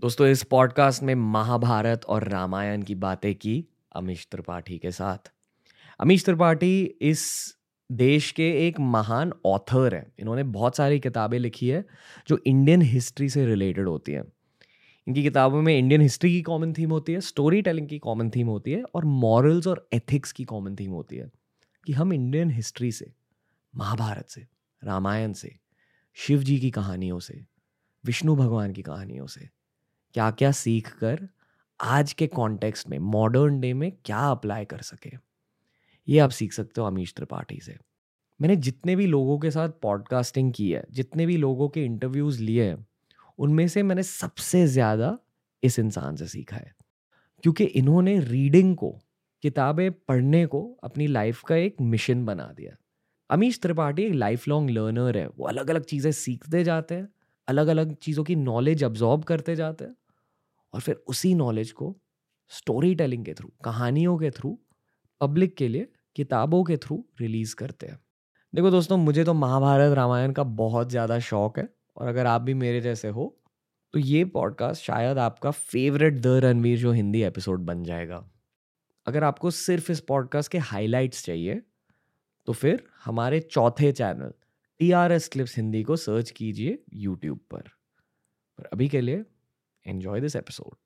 दोस्तों, इस पॉडकास्ट में महाभारत और रामायण की बातें की अमीश त्रिपाठी के साथ। अमीश त्रिपाठी इस देश के एक महान ऑथर हैं। इन्होंने बहुत सारी किताबें लिखी है जो इंडियन हिस्ट्री से रिलेटेड होती हैं। इनकी किताबों में इंडियन हिस्ट्री की कॉमन थीम होती है स्टोरी टेलिंग की कॉमन थीम होती है और मॉरल्स और एथिक्स की कॉमन थीम होती है कि हम इंडियन हिस्ट्री से, महाभारत से, रामायण से, शिव जी की कहानियों से, विष्णु भगवान की कहानियों से क्या क्या सीख कर आज के कॉन्टेक्स्ट में मॉडर्न डे में क्या अप्लाई कर सके? ये आप सीख सकते हो अमीश त्रिपाठी से। मैंने जितने भी लोगों के साथ पॉडकास्टिंग की है, जितने भी लोगों के इंटरव्यूज़ लिए हैं, उनमें से मैंने सबसे ज़्यादा इस इंसान से सीखा है। क्योंकि इन्होंने रीडिंग को, किताबें पढ़ने को अपनी लाइफ का एक मिशन बना दिया। अमीश त्रिपाठी एक लाइफ लॉन्ग लर्नर है, वो अलग अलग चीज़ें सीखते जाते हैं अलग अलग चीज़ों की नॉलेज अब्जॉर्ब करते जाते हैं और फिर उसी नॉलेज को स्टोरी टेलिंग के थ्रू कहानियों के थ्रू पब्लिक के लिए, किताबों के थ्रू रिलीज़ करते हैं। देखो दोस्तों, मुझे तो महाभारत रामायण का बहुत ज़्यादा शौक है और अगर आप भी मेरे जैसे हो तो ये पॉडकास्ट शायद आपका फेवरेट द रणवीर जो हिंदी एपिसोड बन जाएगा। अगर आपको सिर्फ़ इस पॉडकास्ट के हाइलाइट्स चाहिए तो फिर हमारे चौथे channel T R S clips Hindi को सर्च कीजिए यूट्यूब पर। पर अभी के लिए enjoy this episode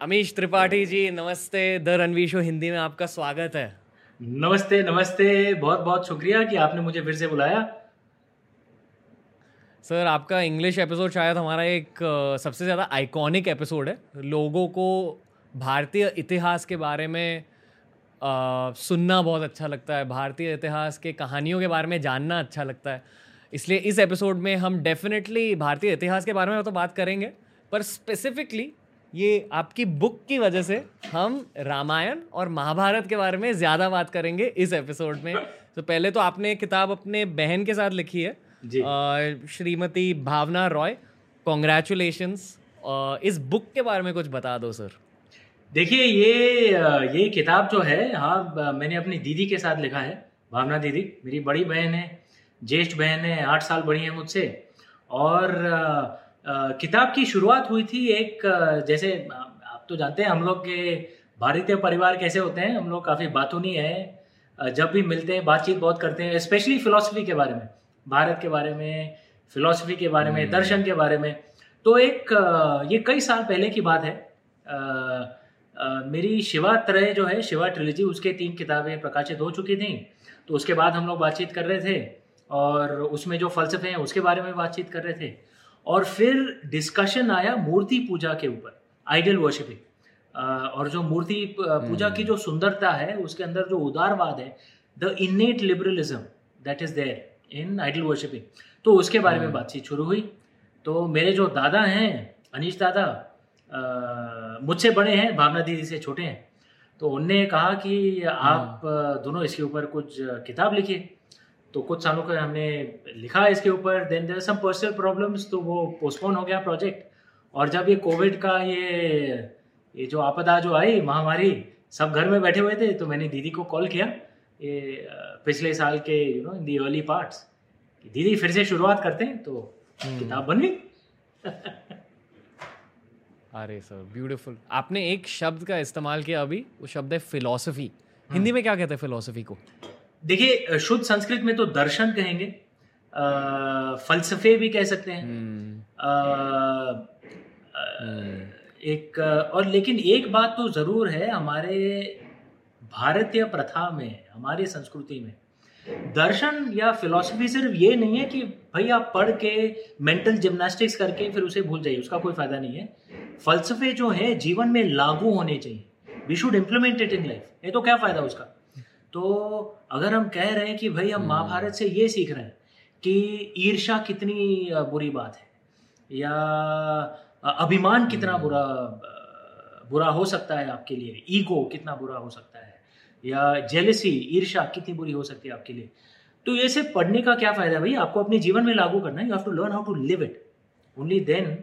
Amish Tripathi ji, नमस्ते। द रणवीर शो हिंदी में आपका स्वागत है। नमस्ते नमस्ते बहुत बहुत शुक्रिया कि आपने मुझे फिर से बुलाया। सर आपका इंग्लिश एपिसोड शायद हमारा एक सबसे ज़्यादा आइकॉनिक एपिसोड है। लोगों को भारतीय इतिहास के बारे में आ, सुनना बहुत अच्छा लगता है। भारतीय इतिहास के कहानियों के बारे में जानना अच्छा लगता है। इसलिए इस एपिसोड में हम डेफिनेटली भारतीय इतिहास के बारे में तो बात करेंगे पर स्पेसिफिकली ये आपकी बुक की वजह से हम रामायण और महाभारत के बारे में ज़्यादा बात करेंगे इस एपिसोड में। तो पहले तो आपने किताब अपने बहन के साथ लिखी है जी। श्रीमती भावना रॉय कॉन्ग्रेचुलेशन इस बुक के बारे में कुछ बता दो सर देखिए ये ये किताब जो है हाँ मैंने अपनी दीदी के साथ लिखा है भावना दीदी। मेरी बड़ी बहन है ज्येष्ठ बहन है आठ साल बड़ी है मुझसे। और किताब की शुरुआत हुई थी एक जैसे आप तो जानते हैं हम लोग के भारतीय परिवार कैसे होते हैं हम लोग काफ़ी बातूनी है जब भी मिलते हैं बातचीत बहुत करते हैं स्पेशली फिलोसफी के बारे में भारत के बारे में फिलोसफी के बारे में हम्म। दर्शन के बारे में तो एक ये कई साल पहले की बात है आ, आ, मेरी शिवा त्रय जो है शिवा ट्रिलजी उसके तीन किताबें प्रकाशित हो चुकी थी तो उसके बाद हम लोग बातचीत कर रहे थे और उसमें जो फलसफे हैं उसके बारे में बातचीत कर रहे थे और फिर डिस्कशन आया मूर्ति पूजा के ऊपर आइडियल वर्शिपिंग और जो मूर्ति पूजा की हम्म। जो सुंदरता है उसके अंदर जो उदारवाद है the innate liberalism that is there in ideal worshipping तो उसके बारे में हम्म। बातचीत शुरू हुई तो मेरे जो दादा हैं अनिश दादा मुझसे बड़े हैं भावना दीदी से छोटे हैं तो उनने कहा कि आप हम्म। दोनों इसके ऊपर कुछ किताब लिखिए तो कुछ सालों का हमने लिखा इसके ऊपर then there some personal problems तो वो पोस्टपोन हो गया प्रोजेक्ट और जब ये कोविड का ये ये जो आपदा जो आई महामारी सब घर में बैठे हुए थे तो मैंने दीदी को कॉल किया ये पिछले साल के you know in the early parts दीदी फिर से शुरुआत करते हैं तो हम्म। किताब बन गई। अरे सर ब्यूटीफुल आपने एक शब्द का इस्तेमाल किया अभी वो शब्द है फिलोसफी हिंदी में क्या कहते हैं फिलोसफी को? देखिए शुद्ध संस्कृत में तो दर्शन कहेंगे फलसफे भी कह सकते हैं आ, हम्म। एक और लेकिन एक बात तो ज़रूर है हमारे भारतीय प्रथा में हमारी संस्कृति में दर्शन या फिलॉसफी सिर्फ़ ये नहीं है कि भाई आप पढ़ के मेंटल जिम्नास्टिक्स करके फिर उसे भूल जाइए उसका कोई फ़ायदा नहीं है। फलसफे जो है जीवन में लागू होने चाहिए। We should implement it in life ये तो क्या फ़ायदा उसका? तो अगर हम कह रहे हैं कि भाई हम। महाभारत से ये सीख रहे हैं कि ईर्षा कितनी बुरी बात है या अभिमान कितना हम्म। बुरा बुरा हो सकता है आपके लिए ईगो कितना बुरा हो सकता है या जेलसी ईर्षा कितनी बुरी हो सकती है आपके लिए तो ये सिर्फ़ पढ़ने का क्या फ़ायदा है भाई आपको अपने जीवन में लागू करना है you have to learn how to live it only then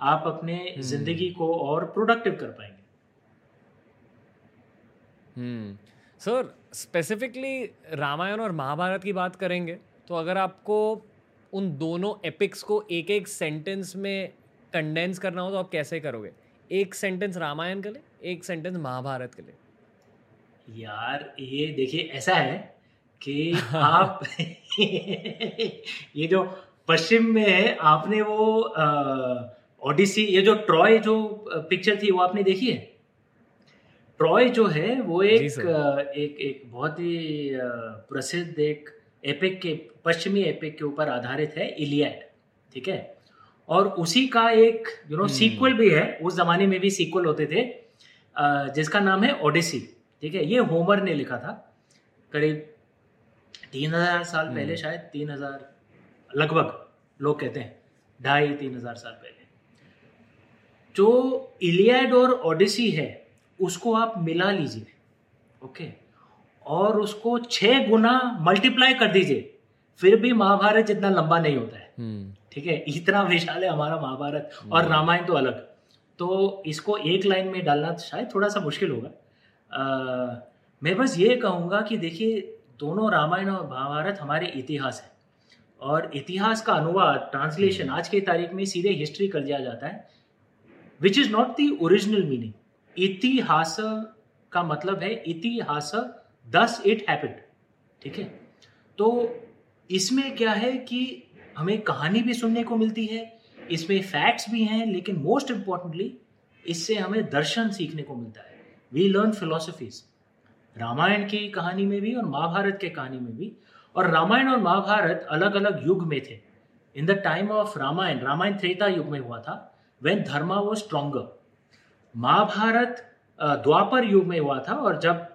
आप अपने हम्म। ज़िंदगी को और प्रोडक्टिव कर पाएँगे हम्म सर स्पेसिफिकली रामायण और महाभारत की बात करेंगे तो अगर आपको उन दोनों एपिक्स को एक एक सेंटेंस में कंडेंस करना हो तो आप कैसे करोगे? एक सेंटेंस रामायण के लिए एक सेंटेंस महाभारत के लिए। यार ये देखिए ऐसा है कि आप ये जो पश्चिम में है आपने वो ओडिसी ये जो ट्रॉय जो पिक्चर थी वो आपने देखी है? ट्रॉय जो है वो एक एक एक बहुत ही प्रसिद्ध एक एपिक के पश्चिमी एपिक के ऊपर आधारित है इलियड ठीक है और उसी का एक यू नो। सीक्वल भी है उस जमाने में भी सीक्वल होते थे जिसका नाम है ओडिसी ठीक है ये होमर ने लिखा था करीब तीन हज़ार साल हम्म। पहले शायद तीन हज़ार लगभग लोग कहते हैं ढाई तीन हज़ार साल पहले जो इलियड और ओडिसी है उसको आप मिला लीजिए ओके और उसको छह गुना मल्टीप्लाई कर दीजिए फिर भी महाभारत जितना लंबा नहीं होता है हम्म। ठीक है? इतना विशाल है हमारा महाभारत और हम्म। रामायण तो अलग। तो इसको एक लाइन में डालना शायद थोड़ा सा मुश्किल होगा। मैं बस ये कहूँगा कि देखिए दोनों रामायण और महाभारत हमारे इतिहास है और इतिहास का अनुवाद ट्रांसलेशन आज की तारीख में सीधे हिस्ट्री कर दिया जाता है which is not the original meaning इतिहास का मतलब है इतिहास दस इट हैपेंड ठीक है? तो इसमें क्या है कि हमें कहानी भी सुनने को मिलती है, इसमें फैक्ट्स भी हैं, लेकिन मोस्ट इम्पॉर्टेंटली इससे हमें दर्शन सीखने को मिलता है। वी लर्न फिलोसफीज रामायण की कहानी में भी और महाभारत के कहानी में भी। और रामायण और महाभारत अलग अलग युग में थे। In the time of Ramayana Ramayana Treta युग में हुआ था वेन धर्मा वो स्ट्रोंगर महाभारत द्वापर युग में हुआ था और जब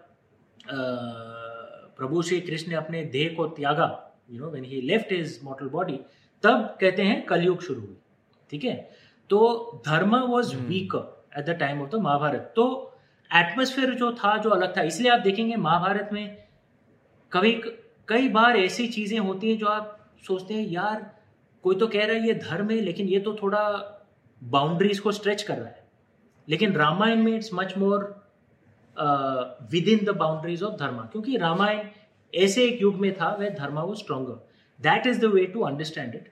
प्रभु श्री कृष्ण ने अपने देह को त्यागा you know when he left his mortal body तब कहते हैं कलयुग शुरू हुई ठीक है? तो dharma was. Weak at the time of the Mahabharata. तो एटमोस्फेयर जो था जो अलग था इसलिए आप देखेंगे महाभारत में कभी कई बार ऐसी चीज़ें होती हैं जो आप सोचते हैं यार कोई तो कह रहा है ये धर्म है लेकिन ये तो थोड़ा बाउंड्रीज को स्ट्रेच कर रहा है। लेकिन रामायण में it's much more within the boundaries of dharma क्योंकि रामायण ऐसे एक युग में था वह धर्मा वो stronger that is the way to understand it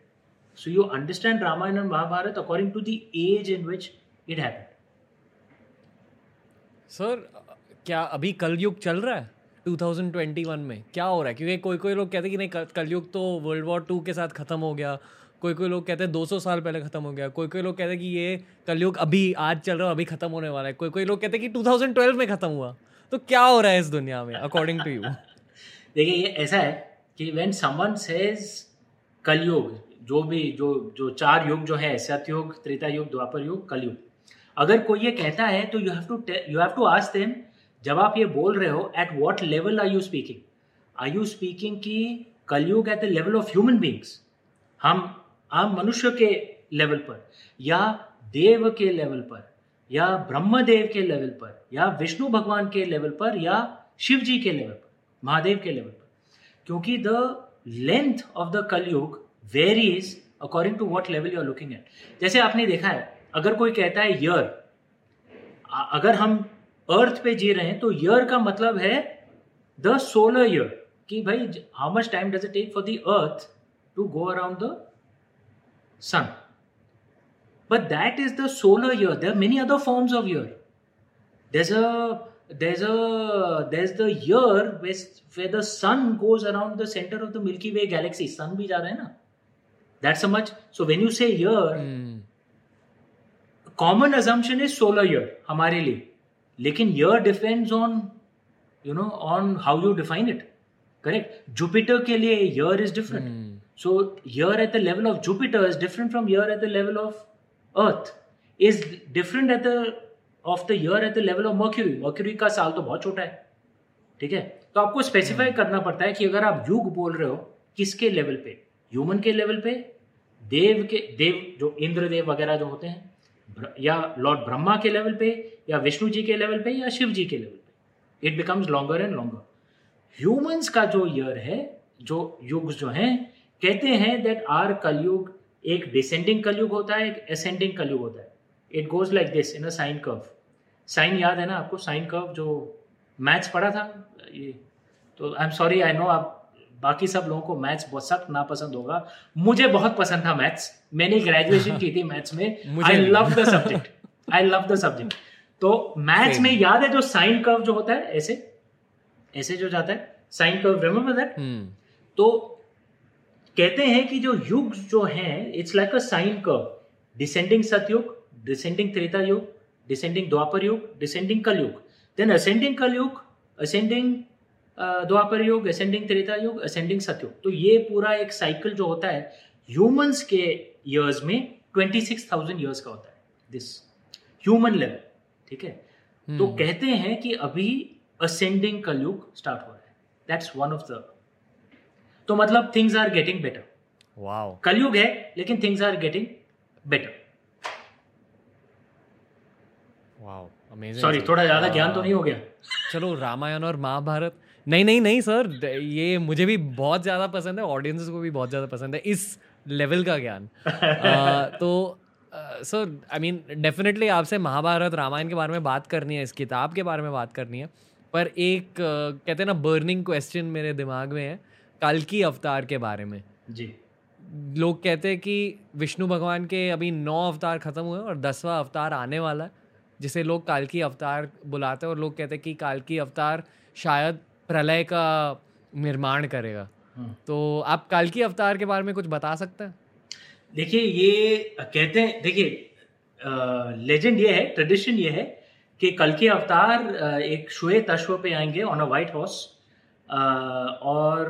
so you understand Ramayana and Mahabharata according to the age in which it happened sir क्या अभी कलयुग चल रहा है? 2021 में क्या हो रहा है? क्योंकि कोई कोई लोग कहते हैं कि नहीं कलयुग तो वर्ल्ड वॉर टू के साथ ख़त्म हो गया। कोई कोई लोग कहते हैं 200 साल पहले ख़त्म हो गया। कोई कोई लोग कहते हैं कि ये कलयुग अभी आज चल रहा है, अभी ख़त्म होने वाला है। कोई कोई लोग कहते हैं कि 2012 में ख़त्म हुआ। तो क्या हो रहा है इस दुनिया में अकॉर्डिंग टू यू देखिए, ये ऐसा है कि व्हेन समवन सेज कलयुग, जो भी, जो जो चार युग जो है सतयुग त्रेता युग, द्वापर युग, कलयुग। अगर कोई ये कहता है तो you have to you have to ask them जब आप ये बोल रहे हो at what level are you speaking are you speaking की Kalyug at the level of human beings हम आम मनुष्य के लेवल पर, या देव के लेवल पर, या ब्रह्मदेव के लेवल पर, या विष्णु भगवान के लेवल पर, या शिव जी के लेवल पर, महादेव के लेवल पर. क्योंकि the length of the Kalyug varies according to what level you are looking at जैसे आपने देखा है, अगर कोई कहता है ईयर अगर हम अर्थ पे जी रहे हैं तो ईयर का मतलब है द सोलर ईयर कि भाई how much time does it take for the earth to go around the sun but that is the solar year there are many other forms of year there's a there's a there's the year where, where the sun goes around the center of the milky way galaxy sun bhi ja raha hai na that's so much so when you say year mm. common assumption is solar year हमारे लिए लेकिन year depends on you know on how you define it correct jupiter के लिए year is different so year at the level of Jupiter is different from year at the level of Earth. Is different at the of the year at the level of Mercury. Mercury का साल तो बहुत छोटा है। ठीक है? तो आपको स्पेसिफाई करना पड़ता है कि अगर आप युग बोल रहे हो किसके लेवल पे? ह्यूमन के लेवल पे? देव के देव जो इंद्र देव वगैरह जो होते हैं या लॉर्ड ब्रह्मा के लेवल पे या विष्णु जी के लेवल पे या शिव जी के लेवल पे। It becomes longer and longer humans का जो ईयर है जो युग जो हैं कहते हैं दैट आर कलयुग एक डिसेंडिंग कलयुग होता है एक असेंडिंग कलयुग होता है। It goes like this in a sine curve sine याद है ना आपको? साइन कर्व जो मैथ्स पढ़ा था ये तो I am sorry I know आप बाकी सब लोगों को मैथ्स बहुत सख्त नापसंद होगा। मुझे बहुत पसंद था मैथ्स मैंने ग्रेजुएशन की थी मैथ्स में। I love the subject I love the subject तो मैथ्स में याद है जो साइन कर्व जो होता है? ऐसे? ऐसे जो जाता है? साइन कर्व रिमेंबर दैट तो कहते हैं कि जो युग जो है it's like a sine curve descending Satyug descending Treta yug descending Dwapar yug descending Kalyug then ascending Kalyug ascending Dwapar yug ascending Treta युग असेंडिंग सतयुग तो ये पूरा एक साइकिल जो होता है ह्यूमंस के ईयर्स में ट्वेंटी सिक्स थाउज़ेंड ईयर्स का होता है दिस ह्यूमन लेवल ठीक है? तो hmm. कहते हैं कि अभी असेंडिंग कलयुग स्टार्ट हो रहा है. दैट्स वन ऑफ़ द तो मतलब things are getting better wow Kalyug है लेकिन things are getting better wow amazing sorry थोड़ा ज़्यादा ज्ञान तो नहीं हो गया। चलो रामायण और महाभारत। नहीं नहीं नहीं सर ये मुझे भी बहुत ज़्यादा पसंद है ऑडियंसेस को भी बहुत ज़्यादा पसंद है इस लेवल का ज्ञान। तो सर आई मीन डेफिनेटली आपसे महाभारत रामायण के बारे में बात करनी है इस किताब के बारे में बात करनी है पर एक uh, कहते हैं ना बर्निंग क्वेश्चन मेरे दिमाग में है। कल की अवतार के बारे में। जी। लोग कहते हैं कि विष्णु भगवान के अभी नौ अवतार खत्म हुए और दसवां अवतार आने वाला है जिसे लोग काल की अवतार बुलाते हैं और लोग कहते हैं कि काल की अवतार शायद प्रलय का निर्माण करेगा। हम्म। तो आप काल की अवतार के बारे में कुछ बता सकते हैं? देखिए ये कहते हैं देखिए लेजेंड ये है ट्रेडिशन ये है कि कल के अवतार एक श्वेत अश्व पे आएँगे ऑन अ वाइट हॉर्स और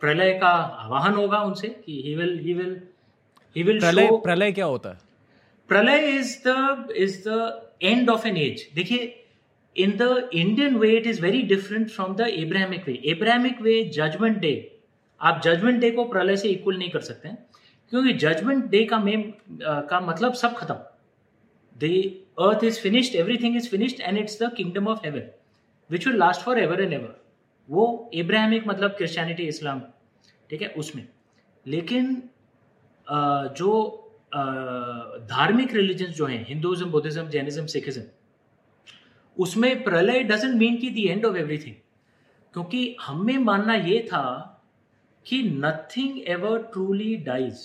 प्रलय का आवाहन होगा उनसे कि he will he will he will प्रलय प्रलय क्या होता है? Pralaya is the is the end of an age देखिए in the Indian way it is very different from the Abrahamic way Abrahamic way judgement day आप judgement day को प्रलय से इक्वल नहीं कर सकते हैं क्योंकि जजमेंट डे का मेन का मतलब सब खत्म. The earth is finished everything is finished and it's the kingdom of heaven which will last for ever and ever वो इब्राहिमिक मतलब क्रिश्चियनिटी इस्लाम ठीक है, उसमें। लेकिन जो धार्मिक रिलीजन जो हैं हिंदुज्म बुद्धिज्म जैनिज्म सिखिज्म उसमें प्रलय डजेंट मीन की दी एंड ऑफ़ एवरीथिंग क्योंकि हमें मानना ये था कि नथिंग एवर ट्रूली डाइज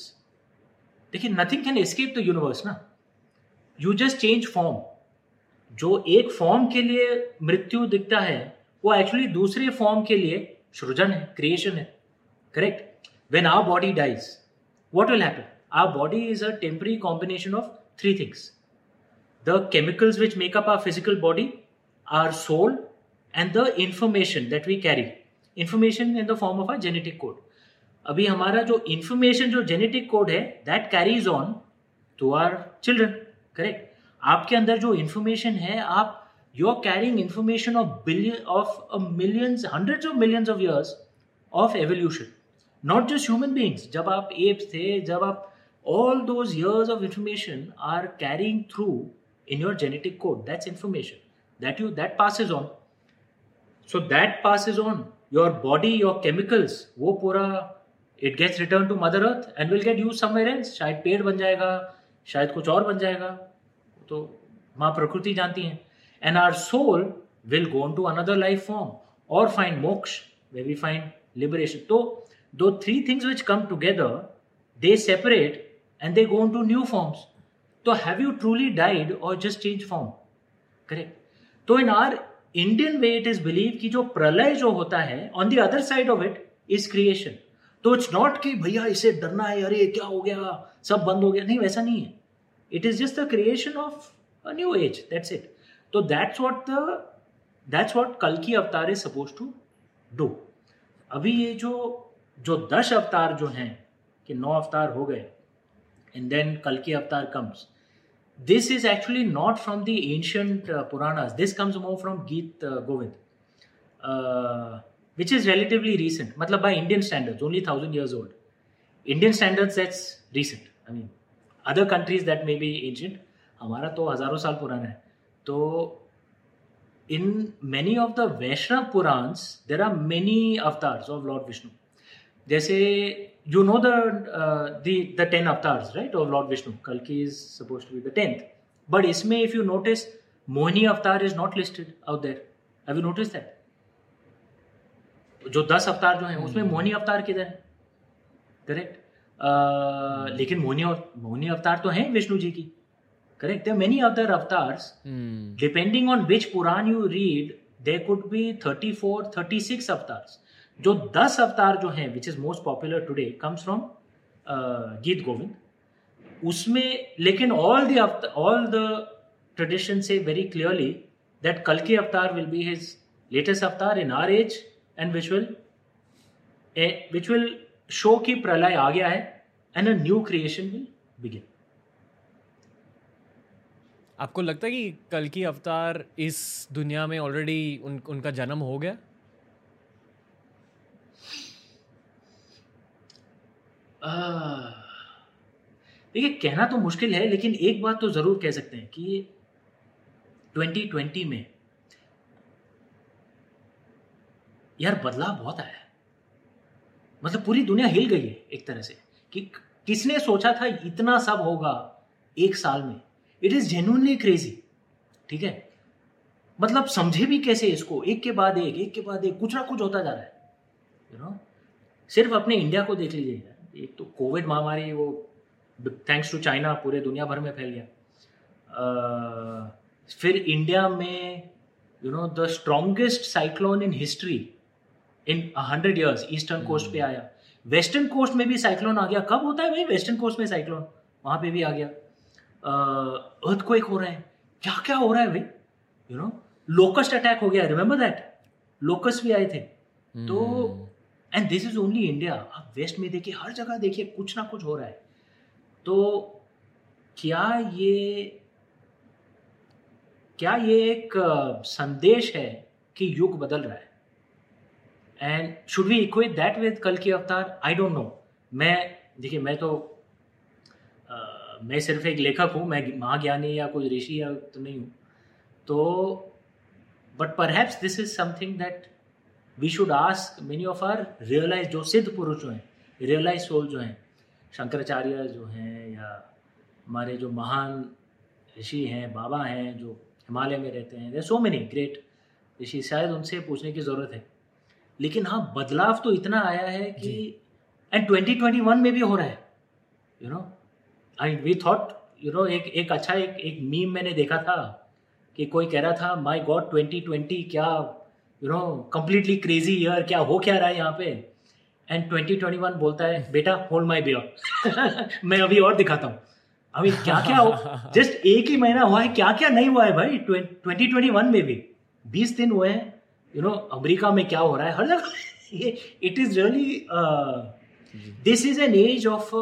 देखिए nothing can escape the universe ना। यू जस्ट चेंज फॉर्म जो एक फॉर्म के लिए मृत्यु दिखता है, वो एक्चुअली दूसरे फॉर्म के लिए सृजन है क्रिएशन है correct when our body dies what will happen our body is a temporary combination of three things the chemicals which make up our physical body our soul and the information that we carry information in the form of a genetic code अभी हमारा जो information जो genetic code है that carries on to our children correct आपके अंदर जो information है, आप you are carrying information of billion of millions hundreds of millions of years of evolution not just human beings जब आप एप्स थे, जब आप all those years of information are carrying through in your genetic code, that's information. That you, that passes on. So that passes on. Your body, your chemicals, वो पूरा it gets return to mother earth and will get use else शायद पेड़ बन जाएगा, शायद कुछ और बन जाएगा. तो माँ प्रकृति जानती हैं। And our soul will go to another life form और find moksha way we find liberation तो दो three things which come together they separate and they go to new forms तो हैव यू ट्रूली डाइड और just change form correct तो in our Indian way it is believe कि जो प्रलय जो होता है on the other side of it is creation तो इट्स नॉट कि भैया इसे डरना है, अरे क्या हो गया, सब बंद हो गया। नहीं, वैसा नहीं है। Is just the creation of a new age that's it तो that's what the that's what कल की अवतार इज़ सपोज़ टू डू अभी ये जो जो दस अवतार जो हैं कि नौ अवतार हो गए एंड देन कल की avatar comes this is actually not from the ancient Puranas this comes more from Geet Govind which is relatively recent. मतलब by Indian standards, only thousand years old. Indian standards that's recent. I mean, other countries that may be ancient हमारा तो हज़ारों साल पुराना है। तो in many of the Vaishnav Puranas there are many avatars of Lord Vishnu जैसे you know the ten avatars right of Lord Vishnu कल की is suppose to be the tenth but इसमें if you notice Mohini avatar is not listed out there have you notice that जो दस अवतार जो है उसमें hmm. मोहिनी अवतार किधर है? करेक्ट लेकिन मोहनी मोहनी अवतार तो हैं विष्णु जी की। Correct there many other avatars depending on which Puran you read there could be 34 36 avatars जो दस अवतार जो हैं which is most popular today comes from Geet Govind उसमें लेकिन all the all the tradition से वेरी क्लियरली दैट कल के avatar will be his latest avatar in our age and which will which will show की प्रलय आ गया है। And a new creation will begin आपको लगता है कि कल की अवतार इस दुनिया में ऑलरेडी उन, उनका जन्म हो गया? देखिए कहना तो मुश्किल है लेकिन एक बात तो ज़रूर कह सकते हैं कि 2020 में यार बदलाव बहुत आया मतलब पूरी दुनिया हिल गई है एक तरह से कि किसने सोचा था इतना सब होगा एक साल में? इट इज़ जेन्यूनली क्रेजी ठीक है? मतलब समझे भी कैसे इसको? एक के बाद एक एक के बाद एक कुछ ना कुछ होता जा रहा है। You you know know? सिर्फ़ अपने इंडिया को देख लीजिए। एक तो कोविड महामारी वो थैंक्स टू चाइना पूरे दुनिया भर में फैल गया। uh, फिर इंडिया में you know the strongest cyclone in history in hundred years eastern coast पे आया। वेस्टर्न कोस्ट में भी साइक्लोन आ गया। कब होता है भाई? वेस्टर्न कोस्ट में साइक्लोन। वहाँ पे भी आ गया। अर्थ को एक हो रहा है। क्या क्या हो रहा है भाई? यू नो लोकस्ट अटैक हो गया। रिमेंबर दैट लोकस्ट भी आए थे। तो and this is only India आप वेस्ट में देखिए हर जगह देखिए कुछ ना कुछ हो रहा है। तो क्या ये क्या ये एक संदेश है कि युग बदल रहा है? And should we equate that with कल की अवतार आई डोंट नो मैं देखिए मैं तो आ, मैं सिर्फ़ एक लेखक हूँ मैं महाज्ञानी या कोई ऋषि या तो नहीं हूँ। तो but perhaps this is something that we should ask many of our realize जो सिद्ध पुरुष जो हैं रियलाइज़ सोल जो हैं शंकराचार्य जो हैं या हमारे जो महान ऋषि हैं बाबा हैं जो हिमालय में रहते हैं there so many great rishi शायद उनसे पूछने की ज़रूरत है। लेकिन हाँ बदलाव तो इतना आया है कि एंड 2021 में भी हो रहा है you know I we thought you know एक एक अच्छा एक एक मीम मैंने देखा था कि कोई कह रहा था माय गॉड 2020 क्या you know completely crazy year क्या हो क्या रहा है यहाँ पे? एंड 2021 बोलता है बेटा होल्ड माय बियर मैं अभी और दिखाता हूँ। अभी क्या क्या हो जस्ट एक ही महीना हुआ है क्या क्या नहीं हुआ है भाई 2021 में भी 20 दिन हुए हैं। यू नो अमेरिका में क्या हो रहा है? हर जगह it is really this is an age of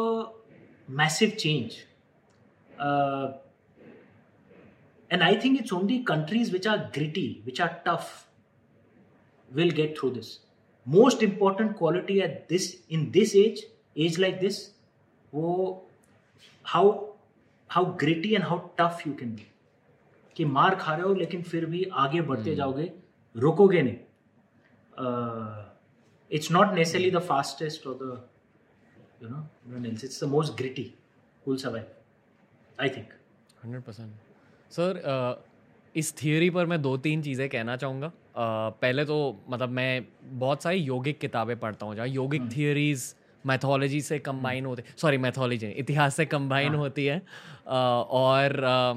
massive change and I think it's only countries which are gritty which are tough will get through this most important quality at this in this age age like this वो how how gritty and how tough you can be कि मार खा रहे हो लेकिन फिर भी आगे बढ़ते hmm. जाओगे. रोकोगे नहीं। It's not necessarily the fastest और the you know it's the most gritty will survive I think hundred percent sir इस थियोरी पर मैं दो तीन चीज़ें कहना चाहूँगा। uh, पहले तो मतलब मैं बहुत सारी योगिक किताबें पढ़ता हूँ जहाँ योगिक थियोरीज मैथोलॉजी से कंबाइन होते सॉरी मैथोलॉजी इतिहास से कंबाइन हाँ. होती है। uh, और uh,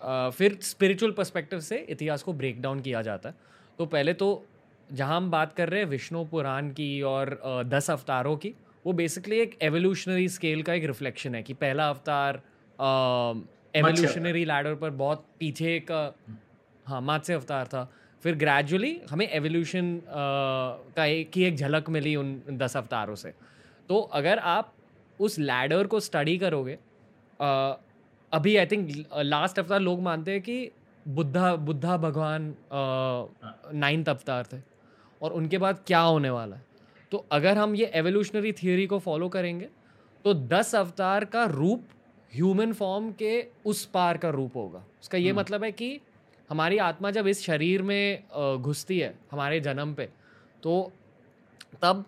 uh, फिर स्पिरिचुअल पर्सपेक्टिव से इतिहास को ब्रेक डाउन किया जाता है। तो पहले तो जहाँ हम बात कर रहे हैं विष्णु पुराण की और दस अवतारों की वो बेसिकली एक एवोल्यूशनरी स्केल का एक रिफ्लेक्शन है कि पहला अवतार एवोल्यूशनरी लैडर पर बहुत पीछे का हाँ मात्स्य अवतार था। फिर ग्रेजुअली हमें एवोल्यूशन का एक की एक झलक मिली उन दस अवतारों से। तो अगर आप उस लैडर को स्टडी करोगे आ, अभी आई थिंक लास्ट अवतार लोग मानते हैं कि बुद्धा बुद्धा भगवान नाइन्थ अवतार थे और उनके बाद क्या होने वाला है? तो अगर हम ये एवोल्यूशनरी थियोरी को फॉलो करेंगे तो दस अवतार का रूप ह्यूमन फॉर्म के उस पार का रूप होगा। उसका ये हम्म। मतलब है कि हमारी आत्मा जब इस शरीर में घुसती है हमारे जन्म पे तो तब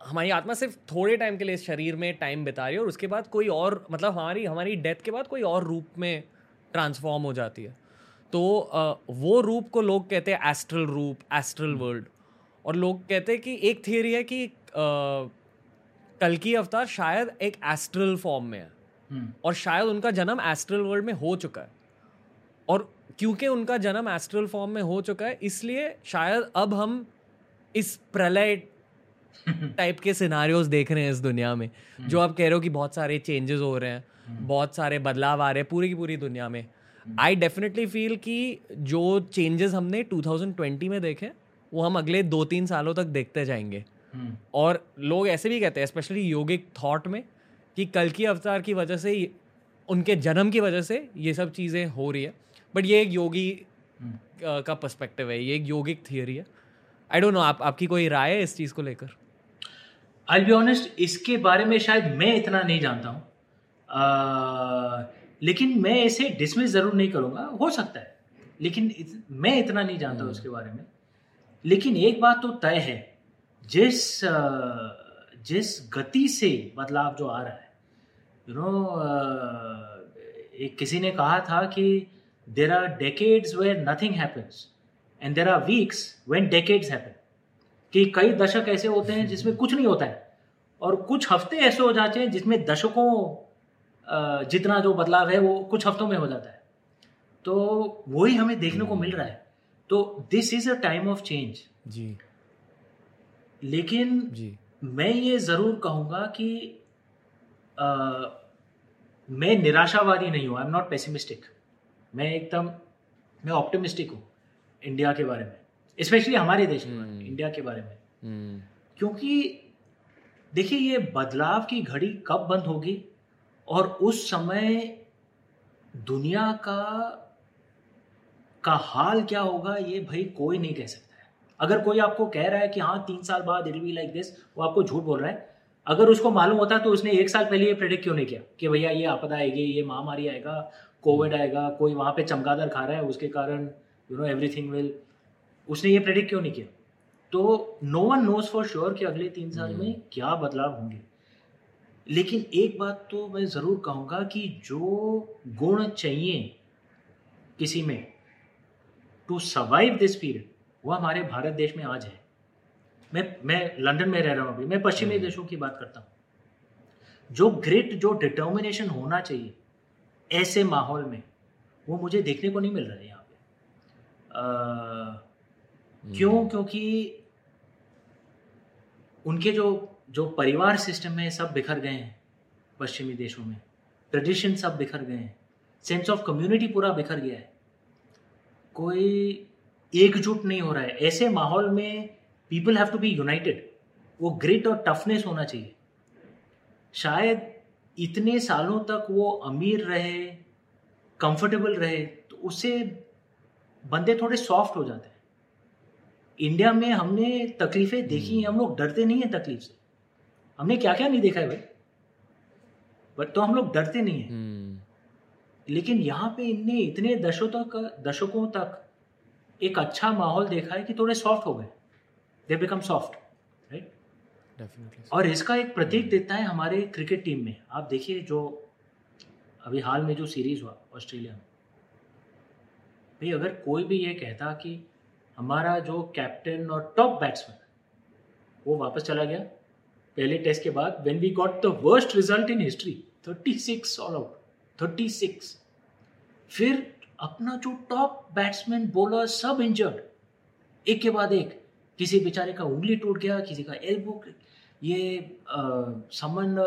हमारी आत्मा सिर्फ़ थोड़े टाइम के लिए इस शरीर में टाइम बिता रही है और उसके बाद कोई और मतलब हमारी हमारी डेथ के बाद कोई और रूप में ट्रांसफॉर्म हो जाती है। तो वो रूप को लोग कहते हैं एस्ट्रल रूप एस्ट्रल वर्ल्ड और लोग कहते हैं कि एक थियरी है कि कल की अवतार शायद एक एस्ट्रल फॉर्म में है। हम्म, और शायद उनका जन्म एस्ट्रल वर्ल्ड में हो चुका है। और क्योंकि उनका जन्म एस्ट्रल फॉर्म में हो चुका है इसलिए शायद अब हम इस प्रलय टाइप के सिनारियोज देख रहे हैं इस दुनिया में। जो आप कह रहे हो कि बहुत सारे चेंजेस हो रहे हैं बहुत सारे बदलाव आ रहे हैं पूरी की पूरी दुनिया में। आई डेफिनेटली फील कि जो चेंजेस हमने 2020 में देखे वो हम अगले दो तीन सालों तक देखते जाएँगे। हम्म, और लोग ऐसे भी कहते हैं स्पेशली योगिक थॉट में कि कल की अवतार की वजह से उनके जन्म की वजह से ये सब चीज़ें हो रही है। बट ये एक योगी हम्म। अ, का पर्सपेक्टिव है ये एक योगिक थियोरी है। आई डोंट नो आप आपकी कोई राय है इस चीज़ को लेकर? आई बी ऑनेस्ट इसके बारे में शायद मैं इतना नहीं जानता हूँ। लेकिन मैं इसे डिसमिस ज़रूर नहीं करूँगा। हो सकता है। लेकिन इत, मैं इतना नहीं जानता हूँ उसके बारे में। लेकिन एक बात तो तय है जिस जिस गति से बदलाव जो आ रहा है यू नो एक किसी ने कहा था कि there are decades where nothing happens and there are weeks when decades happen कि कई दशक ऐसे होते हैं जिसमें कुछ नहीं होता है और कुछ हफ़्ते ऐसे हो जाते हैं जिसमें दशकों जितना जो बदलाव है वो कुछ हफ्तों में हो जाता है। तो वही हमें देखने को मिल रहा है। तो this is a time of change जी। लेकिन जी। मैं ये ज़रूर कहूँगा कि अ, मैं निराशावादी नहीं हूँ। आई एम नॉट पेसिमिस्टिक मैं एकदम मैं ऑप्टिमिस्टिक हूँ इंडिया के बारे में। स्पेशली हमारे देश में हम्म। इंडिया के बारे में। हम्म, क्योंकि देखिए ये बदलाव की घड़ी कब बंद होगी? और उस समय दुनिया का का हाल क्या होगा ये भाई कोई नहीं कह सकता है। अगर कोई आपको कह रहा है कि हाँ तीन साल बाद इट बी लाइक दिस वो आपको झूठ बोल रहा है। अगर उसको मालूम होता तो उसने एक साल पहले ये प्रेडिक्ट क्यों नहीं किया कि भैया ये आपदा आएगी ये महामारी आएगा कोविड आएगा कोई वहाँ पे चमगादड़ खा रहा है उसके कारण यू नो एवरीथिंग विल उसने ये प्रेडिक्ट क्यों नहीं किया? तो no one knows for sure कि अगले तीन साल में क्या बदलाव होंगे। लेकिन एक बात तो मैं ज़रूर कहूँगा कि जो गुण चाहिए किसी में टू सर्वाइव दिस पीरियड वो हमारे भारत देश में आज है। मैं मैं लंदन में रह रहा हूँ अभी। मैं पश्चिमी हम्म। देशों की बात करता हूँ। जो ग्रिट जो डिटर्मिनेशन होना चाहिए ऐसे माहौल में वो मुझे देखने को नहीं मिल रहा है यहाँ पे। अ, क्यों? क्योंकि उनके जो जो परिवार सिस्टम है सब बिखर गए हैं पश्चिमी देशों में ट्रेडिशन सब बिखर गए हैं सेंस ऑफ़ कम्युनिटी पूरा बिखर गया है। कोई एकजुट नहीं हो रहा है। ऐसे माहौल में people have to be united वो ग्रिट और टफनेस होना चाहिए। शायद इतने सालों तक वो अमीर रहे कंफर्टेबल रहे तो उससे बंदे थोड़े सॉफ्ट हो जाते हैं। इंडिया में हमने तकलीफें देखी हैं। हम लोग डरते नहीं हैं तकलीफ़ से। हमने क्या क्या नहीं देखा है भाई। बट तो हम लोग डरते नहीं हैं। हम्म, लेकिन यहाँ पे इनने इतने दशकों तक दशकों तक एक अच्छा माहौल देखा है कि थोड़े सॉफ्ट हो गए। दे बिकम सॉफ्ट राइट और इसका एक प्रतीक देता है हमारे क्रिकेट टीम में। आप देखिए जो अभी हाल में जो सीरीज़ हुआ ऑस्ट्रेलिया में। भाई अगर कोई भी ये कहता कि हमारा जो कैप्टन और टॉप बैट्समैन वो वापस चला गया? पहले टेस्ट के बाद when we got the worst result in history 36 all out 36 फिर अपना जो टॉप बैट्समैन बॉलर सब इंजर्ड एक के बाद एक किसी बेचारे का उंगली टूट गया किसी का एल्बो ये someone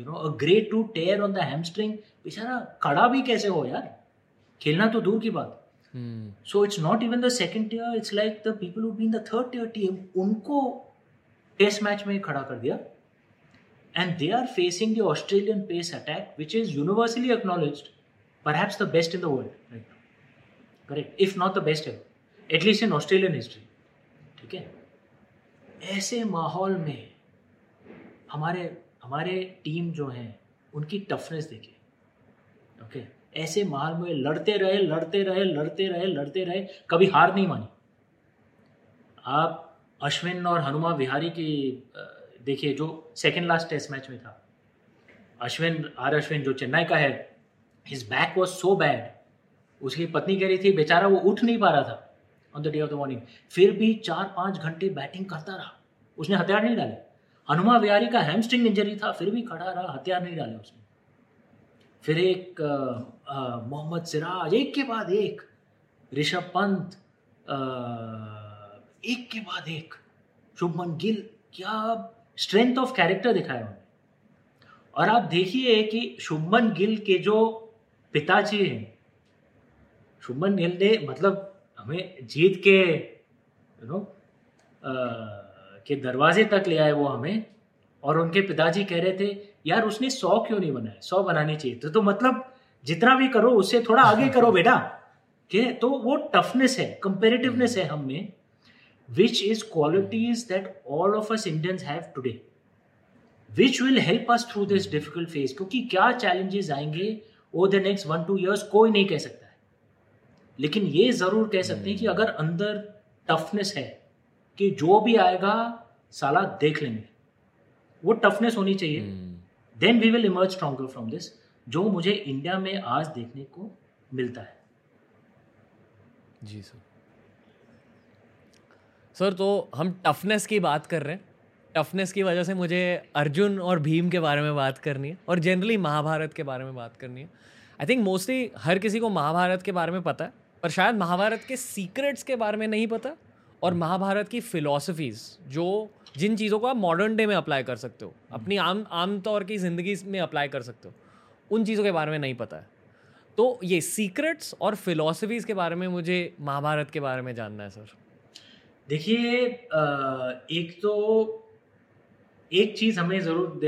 you know a grade two tear on the hamstring बेचारा कड़ा भी कैसे हो यार? खेलना तो दूर की बात। So it's not even the second tier it's like the people who been the third tier team उनको टेस्ट मैच में खड़ा कर दिया। And they are facing the Australian pace attack which is universally in the world right now. Correct. If not the best ever, at least in australian history. ठीक है? ऐसे माहौल में हमारे हमारे टीम जो हैं, उनकी टफनेस देखिए। ओके ऐसे माहौल में लड़ते रहे लड़ते रहे लड़ते रहे लड़ते रहे, कभी हार नहीं मानी। आप अश्विन और हनुमा विहारी की देखिए, जो सेकेंड लास्ट टेस्ट मैच में था। अश्विन, आर अश्विन, जो चेन्नई का है his back was so bad उसकी पत्नी कह रही थी, बेचारा, वो उठ नहीं पा रहा था on the day of the morning फिर भी चार पाँच घंटे बैटिंग करता रहा। उसने हथियार नहीं डाले। हनुमा विहारी का हैमस्ट्रिंग इंजरी था, फिर भी खड़ा रहा, हथियार नहीं डाले उसने। फिर एक मोहम्मद सिराज, एक के बाद एक, ऋषभ पंत एक के बाद एक। शुभमन गिल क्या स्ट्रेंथ ऑफ़ कैरेक्टर दिखाया उन्होंने और आप देखिए कि शुभमन गिल के जो पिताजी हैं शुभमन गिल ने मतलब हमें जीत के यू नो के दरवाजे तक ले आए वो हमें और उनके पिताजी कह रहे थे यार उसने सौ क्यों नहीं बनाया? सौ बनानी चाहिए तो, तो मतलब जितना भी करो उससे थोड़ा आगे करो बेटा। ठीक है तो वो टफनेस है कंपेरेटिवनेस है हम में। Which is qualities that all of us Indians have today which will help us through this difficult phase क्योंकि क्या चैलेंजेस आएँगे over the next one two years कोई नहीं कह सकता है। लेकिन ये ज़रूर कह सकते हैं कि अगर अंदर टफनेस है कि जो भी आएगा साला देख लेंगे। वो टफनेस होनी चाहिए। Then we will emerge stronger from this जो मुझे इंडिया में आज देखने को मिलता है। जी सर। सर तो हम टफनेस की बात कर रहे हैं। टफनेस की वजह से मुझे अर्जुन और भीम के बारे में बात करनी है और जनरली महाभारत के बारे में बात करनी है। आई थिंक मोस्टली हर किसी को महाभारत के बारे में पता है, पर शायद महाभारत के सीक्रेट्स के बारे में नहीं पता और महाभारत की फ़िलासफ़ीज़ जो जिन चीज़ों को आप मॉडर्न डे में अप्लाई कर सकते हो, अपनी आम आम तौर की ज़िंदगी में अप्लाई कर सकते हो, उन चीज़ों के बारे में नहीं पता है। तो ये सीक्रेट्स और फिलोसफीज़ के बारे में मुझे महाभारत के बारे में जानना है, सर। देखिए एक तो एक चीज़ हमें ज़रूर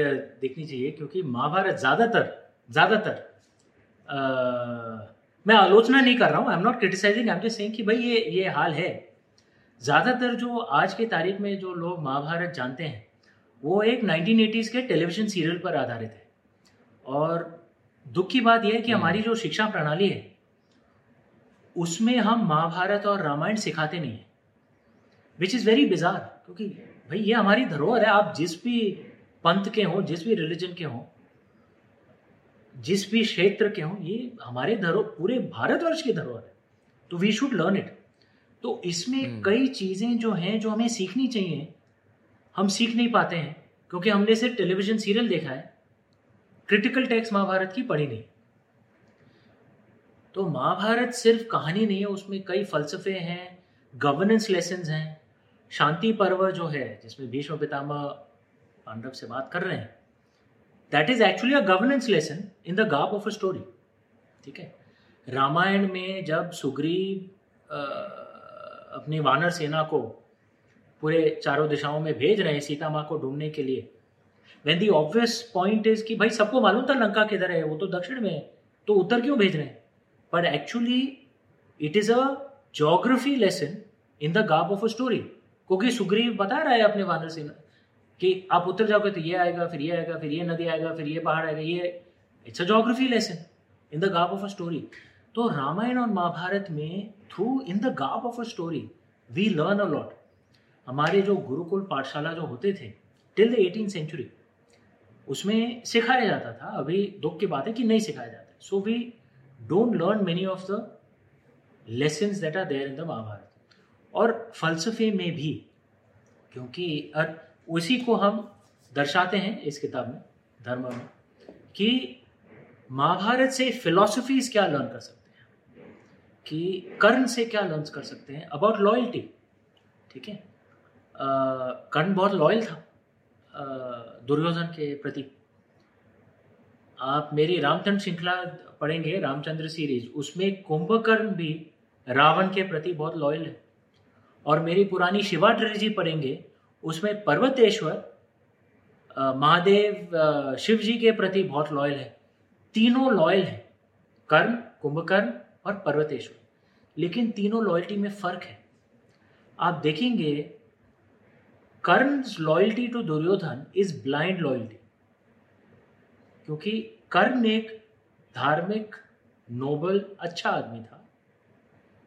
देखनी चाहिए क्योंकि महाभारत ज़्यादातर ज़्यादातर मैं आलोचना नहीं कर रहा हूँ I am not criticising I am just saying कि भाई ये ये हाल है। ज़्यादातर जो आज के तारीख में जो लोग महाभारत जानते हैं वो एक नाइनटीन एटीज़ के टेलीविज़न सीरियल पर आधारित है। और दुख की बात यह है कि हम्म। हमारी जो शिक्षा प्रणाली है उसमें हम महाभारत और रामायण सिखाते नहीं है। विच इज़ वेरी बिजार क्योंकि भाई ये हमारी धरोहर है आप जिस भी पंथ के हों जिस भी रिलीजन के हों जिस भी क्षेत्र के हों ये हमारे धरो पूरे भारतवर्ष की धरोहर है तो वी शुड लर्न इट तो इसमें हम्म। कई चीज़ें जो हैं जो हमें सीखनी चाहिए हम सीख नहीं पाते हैं क्योंकि हमने सिर्फ़ टेलीविज़न सीरियल देखा है क्रिटिकल टेक्स महाभारत की पढ़ी नहीं तो महाभारत सिर्फ़ कहानी नहीं है उसमें कई फलसफे हैं गवर्नेंस लेसन हैं शांति पर्व जो है, जिसमें भीष्म पितामह पांडव से बात कर रहे हैं that is actually a governance lesson in the garb of a story ठीक है? रामायण में जब सुग्रीव अपनी वानर सेना को पूरे चारों दिशाओं में भेज रहे हैं सीता माँ को ढूँढने के लिए when the obvious point is कि भाई सबको मालूम था लंका किधर है, वो तो दक्षिण में है तो उत्तर क्यों भेज रहे हैं? पर actually it is a geography lesson in the garb of a story क्योंकि सुग्रीव बता रहा है अपने वानर सेना कि आप उत्तर जाओगे तो ये आएगा, फिर ये आएगा, फिर ये नदी आएगा, फिर ये पहाड़ आएगा, ये it's a geography lesson in the garb of a story तो रामायण और महाभारत में through in the garb of a story we learn a lot हमारे जो गुरुकुल पाठशाला जो होते थे टिल द एटीन सेंचुरी उसमें सिखाया जाता था, अभी दुख की बात है कि नहीं सिखाया जाता so we don't learn many of the lessons that are there in the Mahabharata. और फलसफे में भी, क्योंकि उसी को हम दर्शाते हैं इस किताब में, धर्म में, कि महाभारत से फिलोसफीज क्या लर्न कर सकते हैं कि कर्ण से क्या लर्न कर सकते हैं अबाउट लॉयल्टी ठीक है? कर्ण बहुत लॉयल था दुर्योधन के प्रति। आप मेरी रामचंद्र श्रृंखला पढ़ेंगे, रामचंद्र सीरीज़ उसमें कुंभकर्ण भी रावण के प्रति बहुत लॉयल है। और मेरी पुरानी शिवा ट्रिलजी पढ़ेंगे, उसमें पर्वतेश्वर महादेव शिव जी के प्रति बहुत लॉयल है। तीनों लॉयल हैं, कर्ण, कुंभकर्ण और पर्वतेश्वर। लेकिन तीनों लॉयल्टी में फ़र्क है। आप देखेंगे, Karna's loyalty to Duryodhana is blind loyalty क्योंकि कर्ण एक धार्मिक नोबल अच्छा आदमी था।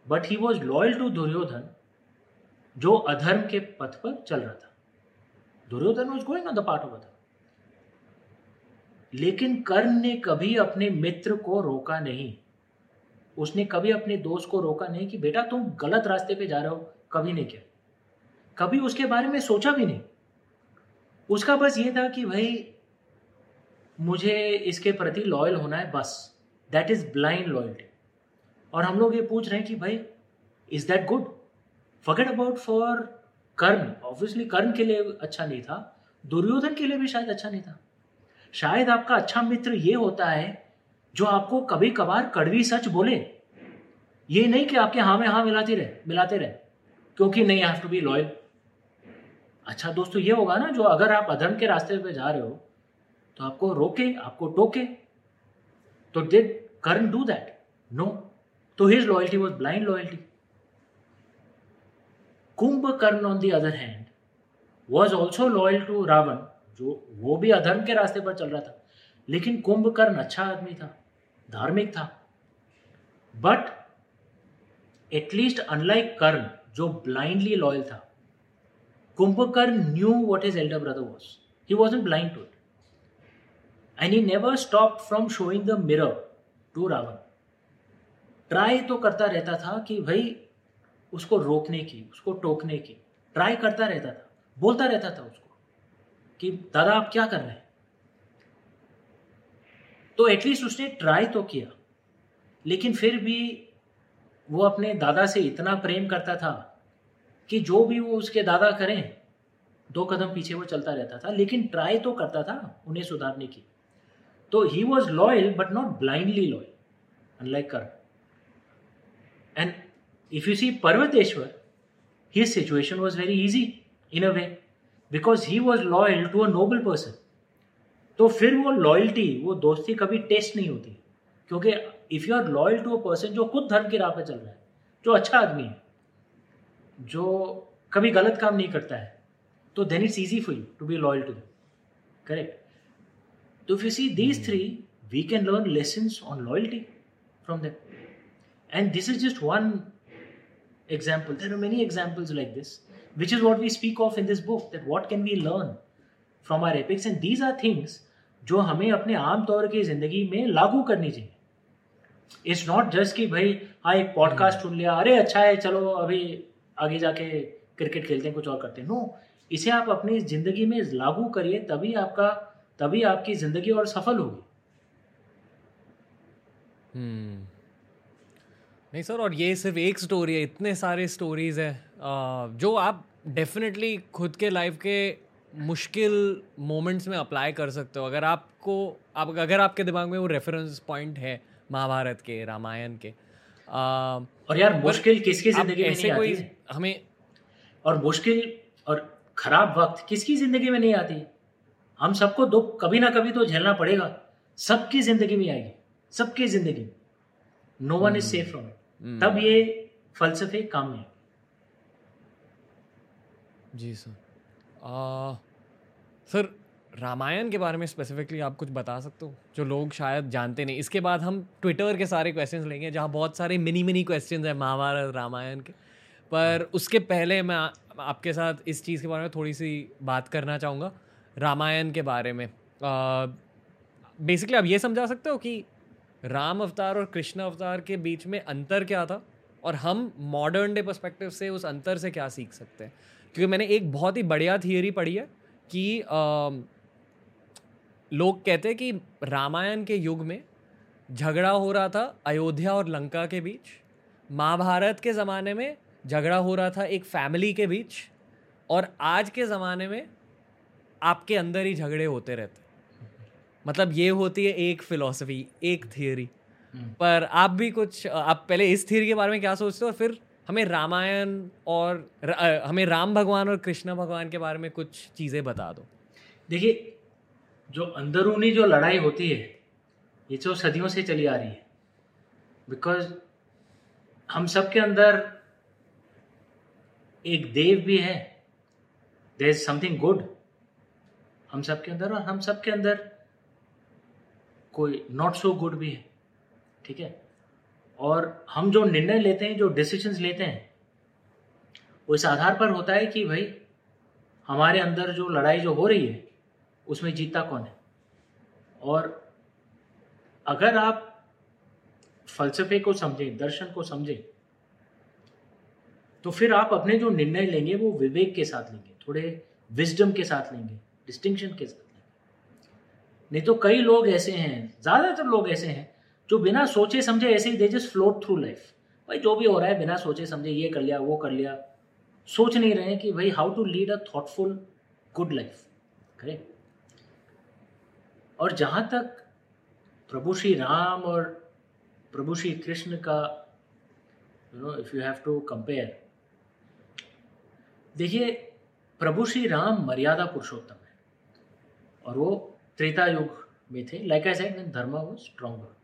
But he was loyal to Duryodhana जो अधर्म के पथ पर चल रहा था। Duryodhana was going on the part of अधर्म लेकिन कर्ण ने कभी अपने मित्र को रोका नहीं। उसने कभी अपने दोस्त को रोका नहीं कि, बेटा, तुम गलत रास्ते पे जा रहे हो, कभी नहीं किया। कभी उसके बारे में सोचा भी नहीं। उसका बस ये था कि, भाई, मुझे इसके प्रति लॉयल होना है, बस। दैट इज़ ब्लाइंड लॉयल्टी और हम लोग ये पूछ रहे हैं कि, भाई is that good forget about for Karna obviously Karna के लिए अच्छा नहीं था. दुर्योधन के लिए भी शायद अच्छा नहीं था. शायद आपका अच्छा मित्र ये होता है, जो आपको कभी कभार कड़वी सच बोले. ये नहीं कि आपके हाँ में हाँ मिलाती रहे, मिलाते रहे. क्योंकि नहीं हैव टू बी लॉयल अच्छा दोस्तों, ये होगा ना, जो अगर आप अधर्म के रास्ते पे जा रहे हो तो आपको रोके, आपको टोके. तो did Karna do that no तो his loyalty was blind loyalty Kumbhakarna on the other hand was also loyal to Ravana जो वो भी अधर्म के रास्ते पर चल रहा था। लेकिन कुंभकर्ण अच्छा आदमी था, धार्मिक था। बट एटलीस्ट अनलाइक कर्ण, जो ब्लाइंडली लॉयल था Kumbhakarna knew what is elder brother was he was in blind to it and he never stop from showing the mirror to Ravana try तो करता रहता था कि भाई उसको रोकने की, उसको टोकने की ट्राई करता रहता था, बोलता रहता था उसको कि, दादा, आप क्या कर रहे हैं? तो एटलीस्ट उसने ट्राई तो किया, लेकिन फिर भी वो अपने दादा से इतना प्रेम करता था कि जो भी वो उसके दादा करें, दो कदम पीछे वो चलता रहता था, लेकिन ट्राई तो करता था उन्हें सुधारने की। तो he was loyal but not blindly loyal unlike कर and If you see Parvateshwar, his situation was very easy in a way because he was loyal to a noble person. तो फिर वो लॉयल्टी वो दोस्ती कभी टेस्ट नहीं होती क्योंकि if you are loyal to a person जो खुद धर्म की राह पे चल रहा है जो अच्छा आदमी है जो कभी गलत काम नहीं करता है तो then it's easy for you to be loyal to correct तो if you see these three we can learn lesson on loyalty from them and this is just one example. There are many examples like this, which is what we speak of in this book. That what can we learn from our epics, and these are things जो हमें अपने आम तौर की ज़िंदगी में लागू करनी चाहिए इट्स नॉट जस्ट कि भाई हाँ एक पॉडकास्ट सुन लिया अरे अच्छा है चलो अभी आगे जाके क्रिकेट खेलते हैं कुछ और करते हैं नो इसे आप अपनी ज़िंदगी में लागू करिए तभी आपका तभी आपकी ज़िंदगी और सफल होगी hmm. नहीं सर और ये सिर्फ़ एक स्टोरी है इतने सारे स्टोरीज हैं। जो आप डेफिनेटली खुद के लाइफ के मुश्किल मोमेंट्स में अप्लाई कर सकते हो। अगर आपको आप अगर आपके दिमाग में वो रेफरेंस पॉइंट है महाभारत के रामायण के आ, और यार मुश्किल किसकी ज़िंदगी में नहीं कोई आती? हमें और मुश्किल और खराब वक्त किसकी ज़िंदगी में नहीं आती? हम सबको दुख कभी ना कभी तो झेलना पड़ेगा। सबकी ज़िंदगी में आएगी। सबकी ज़िंदगी। में no one is safe from it. तब ये फलसफे काम है। जी सर। आ, सर रामायण के बारे में स्पेसिफिकली आप कुछ बता सकते हो? जो लोग शायद जानते नहीं। इसके बाद हम ट्विटर के सारे क्वेश्चंस लेंगे जहाँ बहुत सारे मिनी मिनी क्वेश्चंस हैं महाभारत रामायण के। पर उसके पहले मैं आपके साथ इस चीज़ के बारे में थोड़ी सी बात करना चाहूँगा रामायण के बारे में। बेसिकली आप ये समझा सकते हो कि राम अवतार और कृष्ण अवतार के बीच में अंतर क्या था? और हम मॉडर्न डे परस्पेक्टिव से उस अंतर से क्या सीख सकते हैं? क्योंकि मैंने एक बहुत ही बढ़िया थियोरी पढ़ी है कि आ, लोग कहते हैं कि रामायण के युग में झगड़ा हो रहा था अयोध्या और लंका के बीच। महाभारत के ज़माने में झगड़ा हो रहा था एक फैमिली के बीच। और आज के ज़माने में आपके अंदर ही झगड़े होते रहते मतलब ये होती है एक फिलोसफी एक थियोरी हम्म। पर आप भी कुछ आप पहले इस थियोरी के बारे में क्या सोचते हो और फिर हमें रामायण और हमें राम भगवान और कृष्ण भगवान के बारे में कुछ चीज़ें बता दो। देखिए जो अंदरूनी जो लड़ाई होती है ये जो सदियों से चली आ रही है। बिकॉज़ हम सब के अंदर एक देव भी है। देर इज़ समथिंग गुड हम सब के अंदर और हम सब के अंदर। कोई नॉट सो गुड भी है, ठीक है? और हम जो निर्णय लेते हैं, जो डिसीजंस लेते हैं, वो इस आधार पर होता है कि भाई, हमारे अंदर जो लड़ाई जो हो रही है, उसमें जीतता कौन है? और अगर आप फलसफे को समझें, दर्शन को समझें तो फिर आप अपने जो निर्णय लेंगे, वो विवेक के साथ लेंगे, थोड़े विजडम के साथ लेंगे डिस्टिंक्शन के साथ। नहीं तो कई लोग ऐसे हैं, ज़्यादातर लोग ऐसे हैं, जो बिना सोचे समझे ऐसे ही they just float through life भाई, जो भी हो रहा है, बिना सोचे समझे ये कर लिया, वो कर लिया। सोच नहीं रहे कि भाई how to lead a thoughtful good life correct और जहाँ तक प्रभु श्री राम और प्रभु श्री कृष्ण का you know if you have to compare देखिए, प्रभु श्री राम मर्यादा पुरुषोत्तम है। और वो त्रेता युग में थे। Like I said dharma was stronger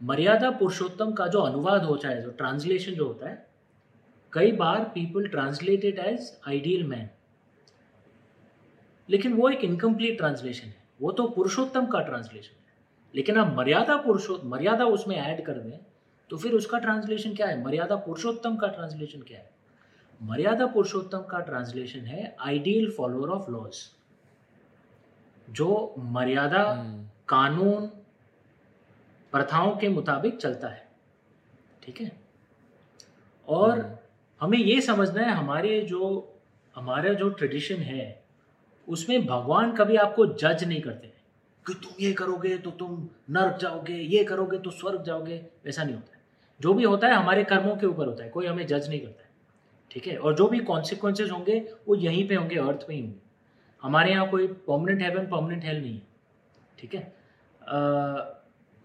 Maryada Purushottam का जो अनुवाद होता है, जो ट्रांसलेशन जो होता है, कई बार people translated as ideal man लेकिन वो एक इनकम्प्लीट ट्रांसलेशन है। वो तो पुरुषोत्तम का ट्रांसलेशन है। लेकिन आप मर्यादा पुरुषोत्तम मर्यादा उसमें ऐड कर दें तो फिर उसका ट्रांसलेशन क्या है? मर्यादा पुरुषोत्तम का ट्रांसलेशन क्या है? मर्यादा पुरुषोत्तम का ट्रांसलेशन है आइडियल फॉलोअर ऑफ़ लॉज जो मर्यादा hmm. कानून प्रथाओं के मुताबिक चलता है। ठीक है? और हम्म। हमें ये समझना है हमारे जो हमारा जो ट्रेडिशन है उसमें भगवान कभी आपको जज नहीं करते कि तुम ये करोगे तो तुम नर्क जाओगे ये करोगे तो स्वर्ग जाओगे वैसा नहीं होता है। जो भी होता है हमारे कर्मों के ऊपर होता है कोई हमें जज नहीं करता है। ठीक है? और जो भी कॉन्सिक्वेंसेज होंगे वो यहीं पे होंगे अर्थ पे ही होंगे। हमारे यहाँ कोई परमानेंट हेवन परमानेंट हेल नहीं है। ठीक है?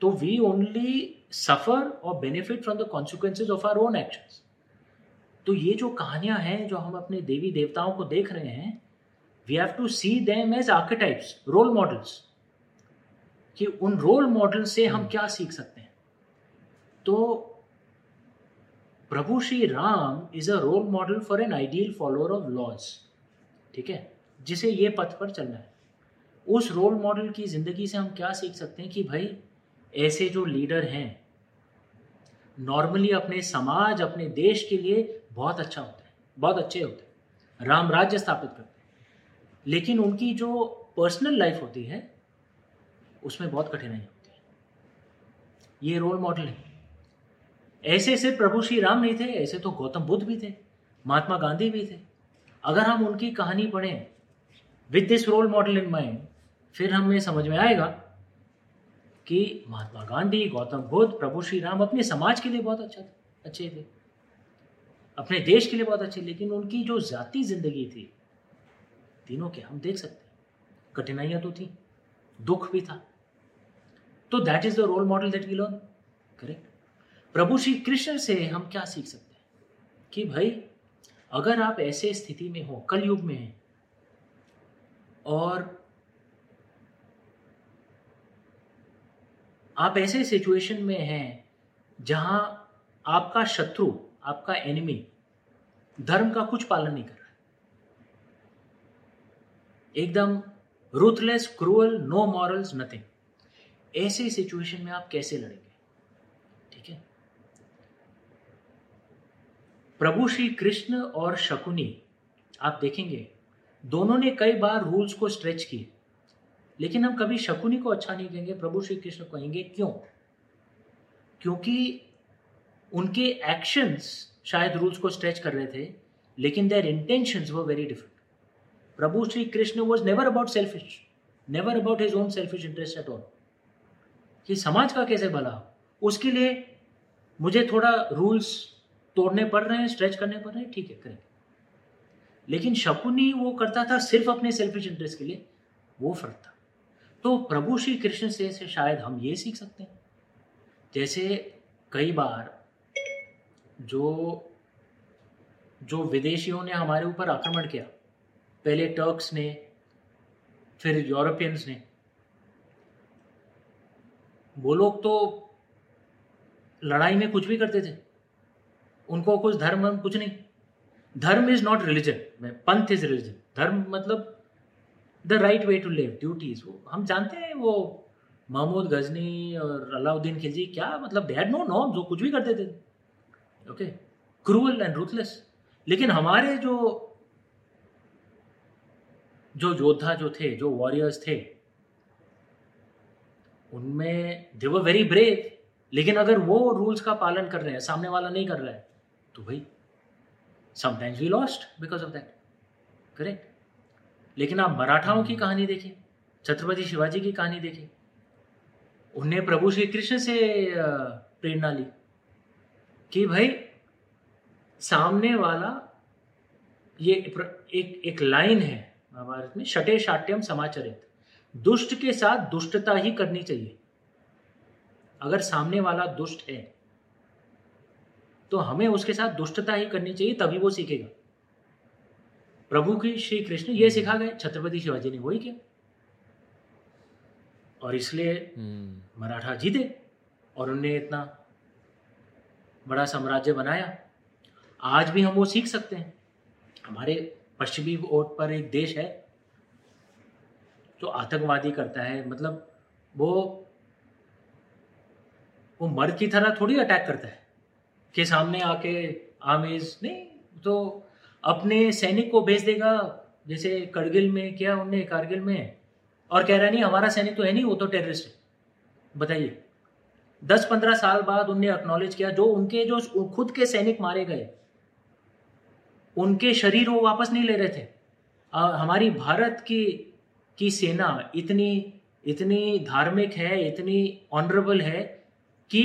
तो वी ओनली सफ़र और benefit from the consequences of our own actions तो ये जो कहानियाँ हैं, जो हम अपने देवी देवताओं को देख रहे हैं we have to see them as archetypes role models कि उन रोल मॉडल से हम क्या सीख सकते हैं? तो प्रभु Shri Ram is a role model for an ideal follower of laws ठीक है? जिसे ये पथ पर चलना है। उस रोल मॉडल की ज़िंदगी से हम क्या सीख सकते हैं कि भाई, ऐसे जो लीडर हैं नॉर्मली अपने समाज, अपने देश के लिए बहुत अच्छा होता है, बहुत अच्छे होते हैं, राम राज्य स्थापित करते हैं। लेकिन उनकी जो पर्सनल लाइफ होती है, उसमें बहुत कठिनाई होती है। ये रोल मॉडल है। ऐसे सिर्फ़ प्रभु श्री राम नहीं थे, ऐसे तो गौतम बुद्ध भी थे, महात्मा गांधी भी थे। अगर हम उनकी कहानी पढ़ें with this role model in mind फिर हमें समझ में आएगा कि महात्मा गांधी, गौतम बुद्ध, प्रभु श्री राम अपने समाज के लिए बहुत अच्छा थे, अच्छे थे। अपने देश के लिए बहुत अच्छे, लेकिन उनकी जो जाति ज़िंदगी थी, तीनों के हम देख सकते हैं। कठिनाइयाँ तो थी, दुख भी था। तो that is the role model that we learn correct प्रभु श्री कृष्ण से हम क्या सीख सकते हैं? कि भाई, अगर आप ऐसे स्थिति में हो कल युग में हैं और आप ऐसे सिचुएशन में हैं जहाँ आपका शत्रु, आपका एनिमी धर्म का कुछ पालन नहीं कर रहा एकदम ruthless cruel no morals nothing ऐसे सिचुएशन में आप कैसे लड़ेंगे? ठीक है? प्रभु श्री कृष्ण और शकुनी, आप देखेंगे दोनों ने कई बार रूल्स को स्ट्रेच किए। लेकिन हम कभी शकुनी को अच्छा नहीं कहेंगे, प्रभु श्री कृष्ण कहेंगे क्यों? क्योंकि उनके एक्शंस शायद रूल्स को स्ट्रेच कर रहे थे, लेकिन their intentions were very different Prabhu Shri Krishna was never about selfish never about his own selfish interest at all कि समाज का कैसे भला उसके लिए मुझे थोड़ा रूल्स तोड़ने पड़ रहे हैं स्ट्रेच करने पड़ रहे हैं, ठीक है, करेंगे। लेकिन शकुनी वो करता था सिर्फ़ अपने सेल्फिश इंटरेस्ट के लिए वो फ़र्क था। तो प्रभु श्री कृष्ण से, से शायद हम ये सीख सकते हैं। जैसे कई बार जो जो विदेशियों ने हमारे ऊपर आक्रमण किया पहले टर्क्स ने फिर यूरोपियंस ने वो लोग तो लड़ाई में कुछ भी करते थे उनको कुछ धर्म कुछ नहीं। Dharma is not religion panth is religion धर्म मतलब the right way to live duties वो। हम जानते हैं वो महमूद गजनी और अलाउद्दीन खिलजी क्या मतलब दे हैड नो नॉर्म जो कुछ भी करते थे। ओके क्रूअल एंड रूथलेस लेकिन हमारे जो जो योद्धा जो थे, जो वॉरियर्स थे, उनमें दे वर वेरी ब्रेव लेकिन अगर वो रूल्स का पालन कर रहे हैं, सामने वाला नहीं कर रहा है तो भाई sometimes we lost because of that correct लेकिन आप मराठाओं की कहानी देखिए छत्रपति शिवाजी की कहानी देखिए उन्हें प्रभु श्री कृष्ण से प्रेरणा ली कि भाई, सामने वाला ये एक एक लाइन है महाभारत में, शटे शाट्यम समाचरित। दुष्ट के साथ दुष्टता ही करनी चाहिए। अगर सामने वाला दुष्ट है तो हमें उसके साथ दुष्टता ही करनी चाहिए तभी वो सीखेगा। प्रभु की श्री कृष्ण ये सिखा गए छत्रपति शिवाजी ने वही किया। और इसलिए हम्म। मराठा जीते और उनने इतना बड़ा साम्राज्य बनाया। आज भी हम वो सीख सकते हैं। हमारे पश्चिमी ओट पर एक देश है जो आतंकवादी करता है मतलब वो वो मर्द की तरह थोड़ी अटैक करता है। कि सामने आके आमेज नहीं तो अपने सैनिक को भेज देगा। जैसे करगिल में क्या उनने कारगिल में। और कह रहा नहीं हमारा सैनिक तो है नहीं वो तो टेररिस्ट है। बताइए। दस पंद्रह साल बाद उनने एक्नॉलेज किया जो उनके जो खुद के सैनिक मारे गए उनके शरीर वो वापस नहीं ले रहे थे। आ, हमारी भारत की की सेना इतनी इतनी धार्मिक है इतनी ऑनरेबल है कि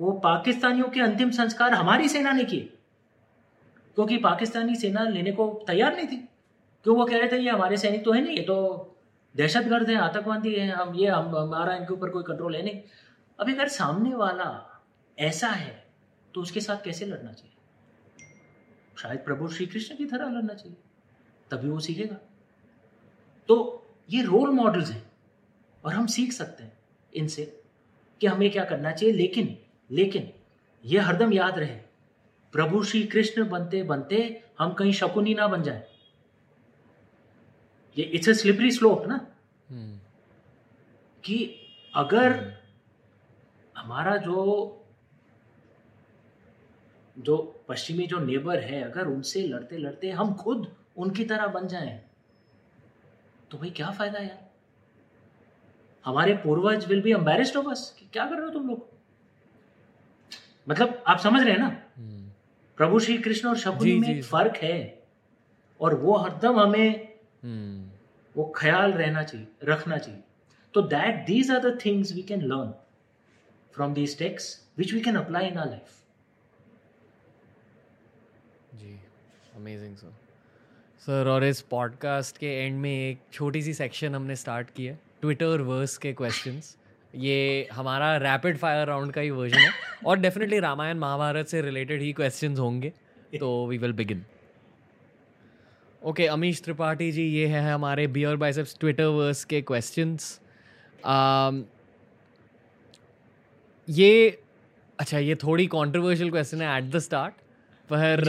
वो पाकिस्तानियों के अंतिम संस्कार हमारी सेना ने किए। क्योंकि पाकिस्तानी सेना लेने को तैयार नहीं थी। क्यों वो कह रहे थे, ये हमारे सैनिक तो है नहीं, ये तो दहशतगर्द हैं, आतंकवादी हैं, हम ये, हम, हमारा इनके ऊपर कोई कंट्रोल है नहीं। अभी अगर सामने वाला ऐसा है तो उसके साथ कैसे लड़ना चाहिए? शायद प्रभु श्री कृष्ण की तरह लड़ना चाहिए, तभी वो सीखेगा। तो ये रोल मॉडल्स हैं, और हम सीख सकते हैं इनसे कि हमें क्या करना चाहिए, लेकिन लेकिन यह हरदम याद रहे प्रभु श्री कृष्ण बनते बनते हम कहीं शकुनी ना बन जाए ये इट्स अ स्लिपरी स्लोप ना hmm. कि अगर hmm. हमारा जो जो पश्चिमी जो नेबर है अगर उनसे लड़ते लड़ते हम खुद उनकी तरह बन जाएँ तो भाई क्या फ़ायदा यार हमारे पूर्वज will be embarrassed of us क्या कर रहे हो तुम लोग मतलब आप समझ रहे हैं ना? hmm. प्रभु श्री कृष्ण और शकुनी में एक फ़र्क है। और वो हरदम हमें hmm. वो ख्याल रहना चाहिए रखना चाहिए। तो that these are the things we can learn from these texts which we can apply in our life ji amazing sir sir और इस पॉडकास्ट के एंड में एक छोटी सी सेक्शन हमने स्टार्ट की है ट्विटर वर्स के क्वेश्चंस ये हमारा रैपिड फायर राउंड का ही वर्जन है। और डेफिनेटली रामायण महाभारत से रिलेटेड ही क्वेश्चंस होंगे तो we will begin okay Amish Tripathi ji ये है हमारे बियर बाइसेप्स ट्विटर वर्स के क्वेश्चंस um, ये अच्छा ये थोड़ी कंट्रोवर्शियल क्वेश्चन है एट द स्टार्ट पर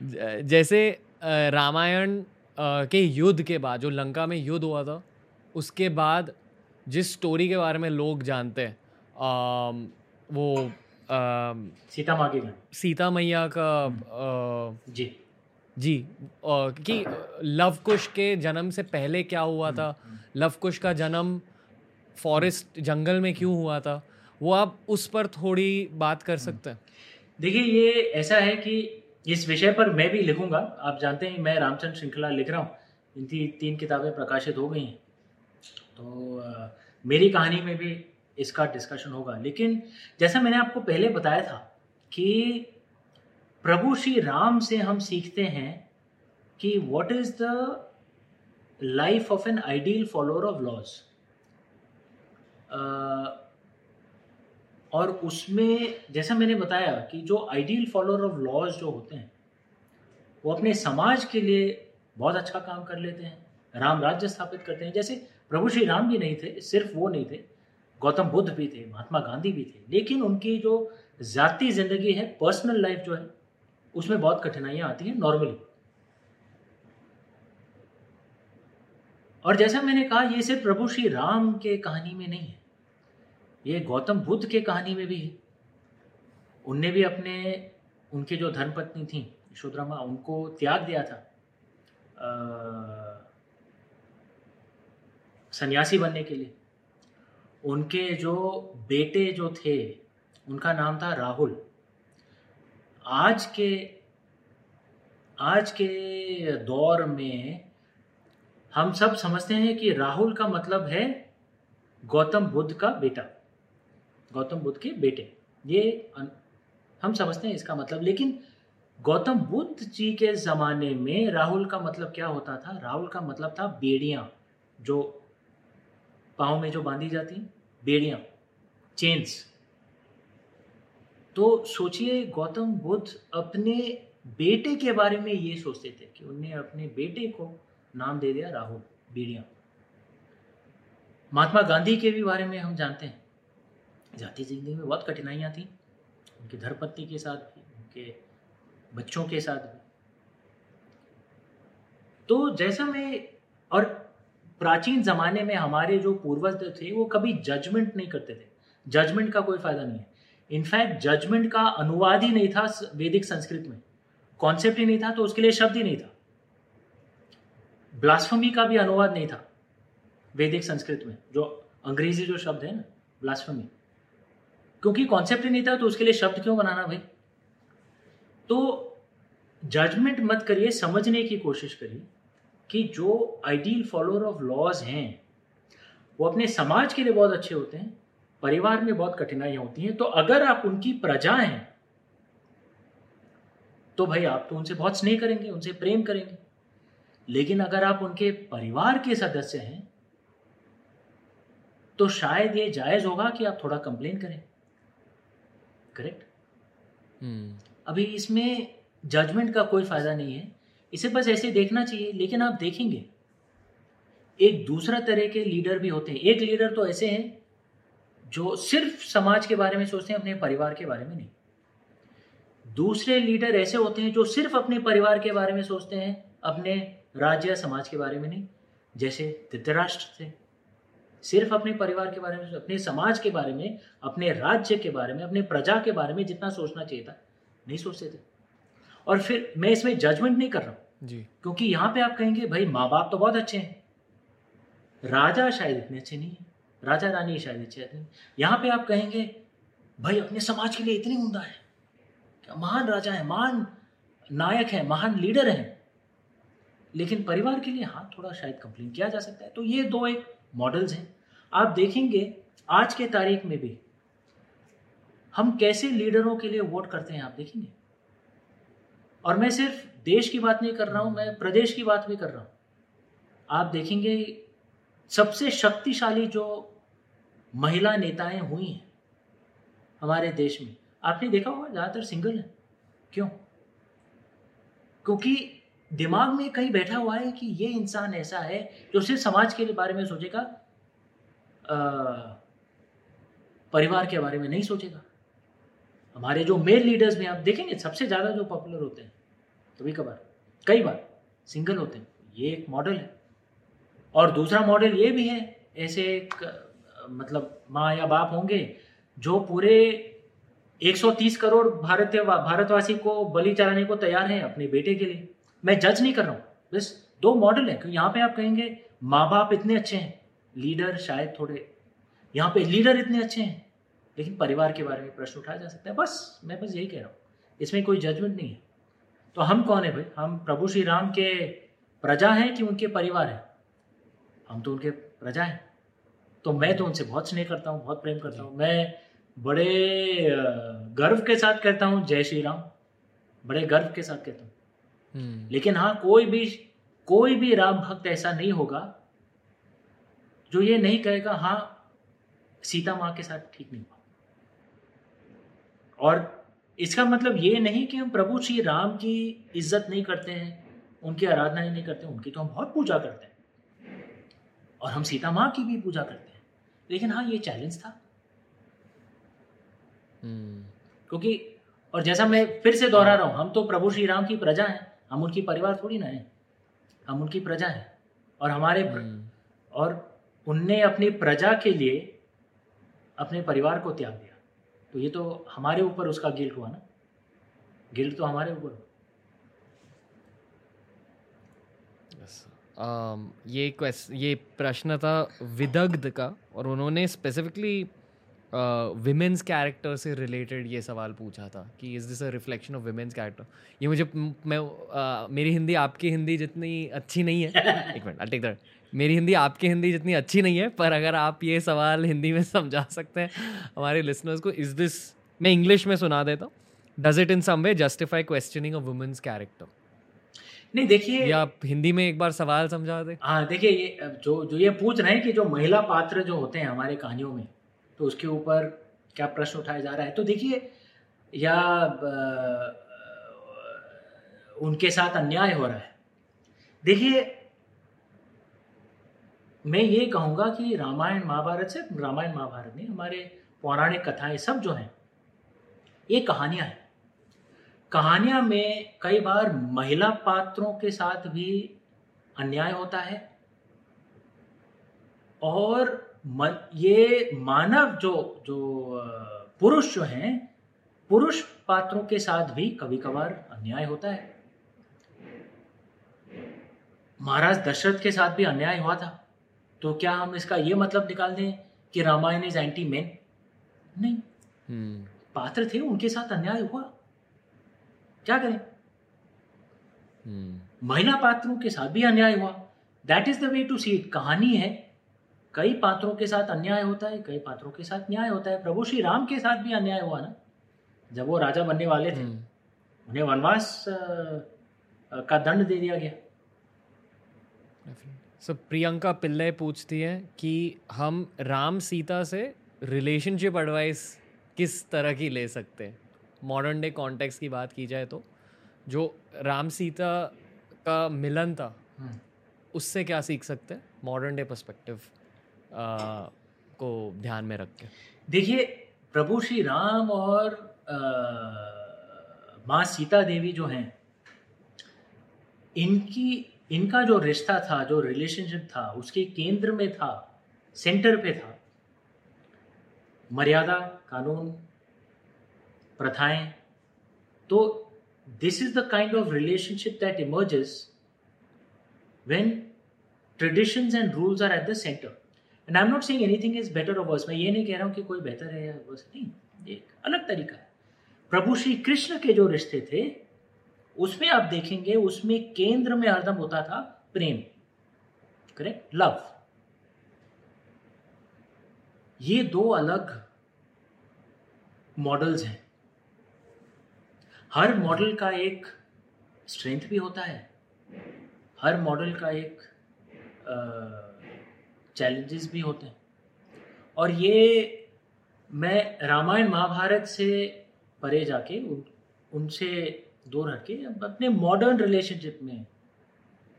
जैसे रामायण के युद्ध के बाद जो लंका में युद्ध हुआ था उसके बाद जिस स्टोरी के बारे में लोग जानते हैं वो आ, सीता माँ की। सीता मैया का आ, जी। जी कि लव कुश के जन्म से पहले क्या हुआ था? लव कुश का जन्म फॉरेस्ट जंगल में क्यों हुआ था? वो आप उस पर थोड़ी बात कर सकते हैं। देखिए ये ऐसा है कि इस विषय पर मैं भी लिखूँगा। आप जानते हैं मैं रामचंद्र श्रृंखला लिख रहा हूँ। इनकी तीन किताबें प्रकाशित हो गई हैं। तो आ, मेरी कहानी में भी इसका डिस्कशन होगा। लेकिन जैसा मैंने आपको पहले बताया था कि प्रभु श्री राम से हम सीखते हैं कि what is the life of an ideal follower of laws और उसमें जैसा मैंने बताया कि जो आइडियल फॉलोअर ऑफ़ लॉज जो होते हैं वो अपने समाज के लिए बहुत अच्छा काम कर लेते हैं राम राज्य स्थापित करते हैं। जैसे प्रभु श्री राम भी नहीं थे, सिर्फ़ वो नहीं थे। गौतम बुद्ध भी थे, महात्मा गांधी भी थे। लेकिन उनकी जो जाती ज़िंदगी है पर्सनल लाइफ जो है, उसमें बहुत कठिनाइयाँ आती हैं नॉर्मली और जैसा मैंने कहा, ये सिर्फ़ प्रभु श्री राम के कहानी में नहीं है। ये गौतम बुद्ध के कहानी में भी है। उनने भी अपने, उनके जो धर्मपत्नी थी, यशोधरा उनको त्याग दिया था। सन्यासी बनने के लिए। उनके जो बेटे जो थे, उनका नाम था राहुल। आज के आज के दौर में हम सब समझते हैं कि राहुल का मतलब है गौतम बुद्ध का बेटा। गौतम बुद्ध के बेटे। ये हम समझते हैं इसका मतलब। लेकिन गौतम बुद्ध जी के ज़माने में राहुल का मतलब क्या होता था? राहुल का मतलब था बेड़ियाँ, जो पाँव में जो बांधी जाती बेड़ियाँ चेन्स तो सोचिए, गौतम बुद्ध अपने बेटे के बारे में ये सोचते थे कि उनने अपने बेटे को नाम दे दिया राहुल, बेड़िया। महात्मा गांधी के भी बारे में हम जानते हैं। जाति ज़िंदगी में बहुत कठिनाइयाँ थी, उनकी धरपत्नी के साथ भी, उनके बच्चों के साथ भी। तो जैसा मैं, और प्राचीन जमाने में हमारे जो पूर्वज थे, वो कभी जजमेंट नहीं करते थे। जजमेंट का कोई फ़ायदा नहीं है। इनफैक्ट जजमेंट का अनुवाद ही नहीं था वैदिक संस्कृत में। कॉन्सेप्ट ही नहीं था तो उसके लिए शब्द ही नहीं था। ब्लास्फमी का भी अनुवाद नहीं था वैदिक संस्कृत में, जो अंग्रेज़ी जो शब्द है ना ब्लास्फमी क्योंकि कॉन्सेप्ट ही नहीं था तो उसके लिए शब्द क्यों बनाना भाई? तो जजमेंट मत करिए, समझने की कोशिश करिए। कि जो आइडियल फॉलोअर ऑफ़ लॉज हैं वो अपने समाज के लिए बहुत अच्छे होते हैं परिवार में बहुत कठिनाइयाँ होती हैं तो अगर आप उनकी प्रजा हैं तो भाई आप तो उनसे बहुत स्नेह करेंगे उनसे प्रेम करेंगे। लेकिन अगर आप उनके परिवार के सदस्य हैं तो शायद ये जायज़ होगा कि आप थोड़ा कंप्लेन करें। Correct hmm. अभी इसमें जजमेंट का कोई फ़ायदा नहीं है। इसे बस ऐसे देखना चाहिए, लेकिन आप देखेंगे। एक दूसरा तरह के लीडर भी होते हैं। एक लीडर तो ऐसे हैं जो सिर्फ़ समाज के बारे में सोचते हैं, अपने परिवार के बारे में नहीं। दूसरे लीडर ऐसे होते हैं जो सिर्फ़ अपने परिवार के बारे में सोचते हैं, अपने राज्य या समाज के बारे में नहीं। जैसे धृतराष्ट्र थे। सिर्फ़ अपने परिवार के बारे में, अपने समाज के बारे में, अपने राज्य के बारे में, अपने प्रजा के बारे में जितना सोचना चाहिए था, नहीं सोचते थे। और फिर मैं इसमें जजमेंट नहीं कर रहा हूँ। जी। क्योंकि यहाँ पे आप कहेंगे भाई माँ बाप तो बहुत अच्छे हैं। राजा शायद इतने अच्छे नहीं है। राजा रानी शायद अच्छे थे यहाँ पे आप कहेंगे भाई अपने समाज के लिए इतनी उमदा है। क्या महान राजा है महान नायक है महान लीडर है। लेकिन परिवार के लिए हाँ थोड़ा शायद कंप्लेन किया जा सकता है। तो ये दो एक मॉडल्स हैं। आप देखेंगे आज के तारीख में भी हम कैसे लीडरों के लिए वोट करते हैं आप देखेंगे? और मैं सिर्फ़ देश की बात नहीं कर रहा हूँ, मैं प्रदेश की बात भी कर रहा हूँ। आप देखेंगे, सबसे शक्तिशाली जो महिला नेताएँ हुई हैं हमारे देश में, आपने देखा होगा, ज़्यादातर सिंगल है। क्यों? क्योंकि दिमाग में कहीं बैठा हुआ है कि ये इंसान ऐसा है जो सिर्फ़ समाज के बारे में सोचेगा परिवार के बारे में नहीं सोचेगा। हमारे जो मेल लीडर्स में आप देखेंगे, सबसे ज़्यादा जो पॉपुलर होते हैं कभी कभार, कई बार, सिंगल होते हैं। ये एक मॉडल है। और दूसरा मॉडल ये भी है, ऐसे एक मतलब माँ या बाप होंगे, जो पूरे 130 करोड़ भारतीय, भारतवासी को बलि चढ़ाने को तैयार हैं अपने बेटे के लिए। मैं जज नहीं कर रहा हूँ। बस दो मॉडल है। यहाँ पे आप कहेंगे, माँ बाप इतने अच्छे हैं। लीडर शायद थोड़े, यहाँ पे लीडर इतने अच्छे हैं। लेकिन परिवार के बारे में प्रश्न उठाया जा सकता है। बस, मैं बस यही कह रहा हूँ। इसमें कोई जजमेंट नहीं है। तो हम कौन है भाई? हम प्रभु श्री राम के प्रजा हैं कि उनके परिवार हैं? हम तो उनके प्रजा हैं। तो मैं तो उनसे बहुत स्नेह करता हूँ बहुत प्रेम करता हूँ। मैं बड़े गर्व के साथ कहता हूँ जय श्री राम बड़े गर्व के साथ कहता हूँ। हम्म। लेकिन हाँ कोई भी कोई भी राम भक्त ऐसा नहीं होगा जो ये नहीं कहेगा हाँ सीता माँ के साथ ठीक नहीं हुआ और इसका मतलब ये नहीं कि हम प्रभु श्री राम की इज़्ज़त नहीं करते हैं उनकी आराधना ही नहीं करते उनकी तो हम बहुत पूजा करते हैं। और हम सीता माँ की भी पूजा करते हैं। लेकिन हाँ ये चैलेंज था। हम्म। क्योंकि और जैसा मैं फिर से दोहरा रहा हूँ हम तो प्रभु श्री राम की प्रजा हैं हम उनकी परिवार थोड़ी ना है। हम उनकी प्रजा हैं। और हमारे हम्म। और उनने अपनी प्रजा के लिए अपने परिवार को त्याग दिया। तो ये तो हमारे ऊपर उसका गिल्ट हुआ ना। गिल्ट तो हमारे ऊपर um, ये क्वेश्चन ये प्रश्न था विदग्ध का और उन्होंने स्पेसिफिकली विमेंस कैरेक्टर से रिलेटेड ये सवाल पूछा था कि is this a reflection of women's character ये मुझे मैं uh, मेरी हिंदी आपकी हिंदी जितनी अच्छी नहीं है। एक मिनट आई टेक दैट मेरी हिंदी आपकी हिंदी जितनी अच्छी नहीं है पर अगर आप ये सवाल हिंदी में समझा सकते हैं हमारे लिसनर्स को इज़ दिस मैं इंग्लिश में सुना देता हूँ। Does it in some way justify questioning of women's character नहीं देखिए या आप हिंदी में एक बार सवाल समझा दे। हाँ देखिए ये जो जो ये पूछ रहे हैं कि जो महिला पात्र जो होते हैं हमारे कहानियों में तो उसके ऊपर क्या प्रश्न उठाया जा रहा है? तो देखिए या उनके साथ अन्याय हो रहा है। देखिए मैं ये कहूँगा कि रामायण महाभारत से, रामायण महाभारत नहीं, हमारे पौराणिक कथाएँ सब जो हैं, ये कहानियाँ हैं। कहानियाँ में कई बार महिला पात्रों के साथ भी अन्याय होता है और ये मानव जो जो पुरुष जो हैं, पुरुष पात्रों के साथ भी कभी कभार अन्याय होता है। महाराज दशरथ के साथ भी अन्याय हुआ था। तो क्या हम इसका ये मतलब निकाल दें कि रामायण इज़ एंटी मेन नहीं। hmm. पात्र थे उनके साथ अन्याय हुआ। क्या करें? hmm. महिला पात्रों के साथ भी अन्याय हुआ। That is the way to see it कहानी है कई पात्रों के साथ अन्याय होता है कई पात्रों के साथ न्याय होता है। प्रभु श्री राम के साथ भी अन्याय हुआ ना? जब वो राजा बनने वाले थे hmm. उन्हें वनवास का दंड दे दिया गया। सो so, प्रियंका पिल्ले पूछती है कि हम राम सीता से रिलेशनशिप एडवाइस किस तरह की ले सकते हैं? मॉडर्न डे कॉन्टेक्स्ट की बात की जाए तो जो राम सीता का मिलन था हम्म। उससे क्या सीख सकते हैं? मॉडर्न डे पर्सपेक्टिव को ध्यान में रख के। देखिए प्रभु श्री राम और माँ सीता देवी जो हैं इनकी इनका जो रिश्ता था, जो रिलेशनशिप था, उसके केंद्र में था सेंटर पे था। मर्यादा, कानून, प्रथाएँ। तो this is the kind of relationship that emerges when traditions and rules are at the centre and I am not saying anything is better और वर्स मैं ये नहीं कह रहा हूँ कि कोई बेहतर है या वर्स नहीं। एक अलग तरीका है। प्रभु श्री कृष्ण के जो रिश्ते थे उसमें आप देखेंगे उसमें केंद्र में हरदम होता था प्रेम करेक्ट लव ये दो अलग मॉडल्स हैं। हर मॉडल का एक स्ट्रेंथ भी होता है हर मॉडल का एक चैलेंजेस भी होते हैं। और ये मैं रामायण महाभारत से परे जाके उन, उनसे दूर हटके अपने मॉडर्न रिलेशनशिप में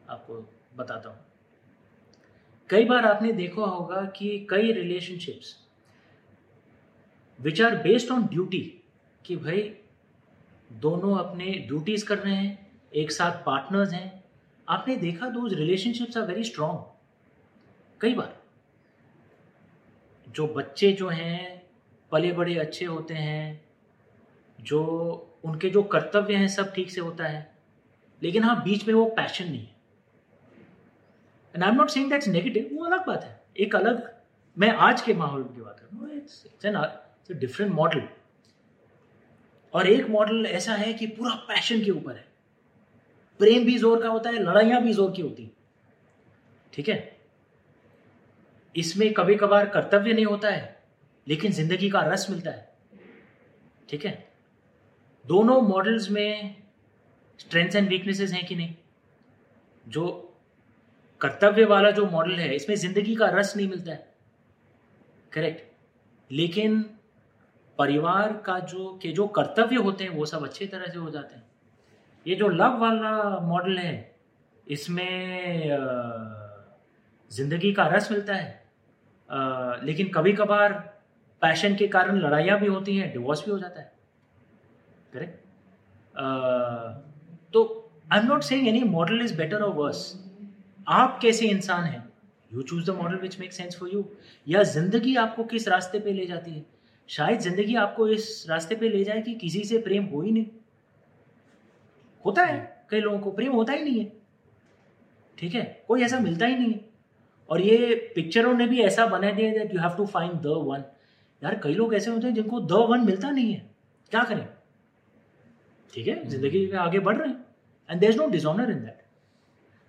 आपको बताता हूँ। कई बार आपने देखा होगा कि कई relationships which are based on duty कि भाई दोनों अपने ड्यूटीज़ कर रहे हैं, एक साथ पार्टनर्स हैं। आपने देखा दो रिलेशनशिप्स आर वेरी स्ट्रांग कई बार जो बच्चे जो हैं पले बड़े अच्छे होते हैं, जो उनके जो कर्तव्य हैं सब ठीक से होता है। लेकिन हाँ बीच में वो पैशन नहीं है। And I am not saying that's negative वो अलग बात है। एक अलग, मैं आज के माहौल की बात कर रहा हूँ इट्स एन डिफरेंट मॉडल और एक मॉडल ऐसा है कि पूरा पैशन के ऊपर है। प्रेम भी ज़ोर का होता है, लड़ाइयाँ भी ज़ोर की होती ठीक है? इसमें कभी कभार कर्तव्य नहीं होता है, लेकिन ज़िंदगी का रस मिलता है। ठीक है? दोनों मॉडल्स में स्ट्रेंथ्स एंड वीकनेसेस हैं कि नहीं? जो कर्तव्य वाला जो मॉडल है, इसमें ज़िंदगी का रस नहीं मिलता है। करेक्ट लेकिन परिवार का जो, के जो कर्तव्य होते हैं, वो सब अच्छी तरह से हो जाते हैं। ये जो लव वाला मॉडल है, इसमें ज़िंदगी का रस मिलता है। लेकिन कभी कभार पैशन के कारण लड़ाइयाँ भी होती हैं डिवोर्स भी हो जाता है। करेक्ट तो I am not saying any model is better और वर्स आप कैसे इंसान हैं? You choose the model which make sense for you या ज़िंदगी आपको किस रास्ते पे ले जाती है? शायद ज़िंदगी आपको इस रास्ते पे ले जाए कि किसी से प्रेम हो ही नहीं। होता है, कई लोगों को प्रेम होता ही नहीं है। ठीक है? कोई ऐसा मिलता ही नहीं है। और ये पिक्चरों ने भी ऐसा बना दिया that you have to find the one यार, कई लोग ऐसे होते हैं जिनको द वन मिलता नहीं है। क्या करें? ठीक है? ज़िंदगी में आगे बढ़ रहे हैं। And there is no dishonour in that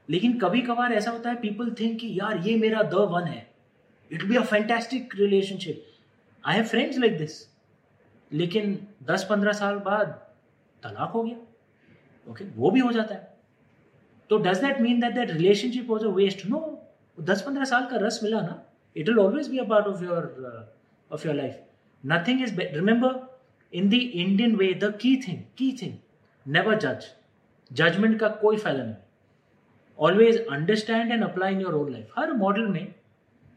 लेकिन कभी कभार ऐसा होता है पीपल थिंक कि यार ये मेरा द वन है। It be a fantastic relationship I have friends like this लेकिन दस पंद्रह साल बाद तलाक हो गया। Okay okay? वो भी हो जाता है। तो does that mean that that relationship was a waste no दस पंद्रह साल का रस मिला ना it will always be a part of your of your life nothing is remember in the Indian way the की थिंग की थिंग नेवर जज जजमेंट का कोई फ़ायदा नहीं। Always understand and apply in your own life her model में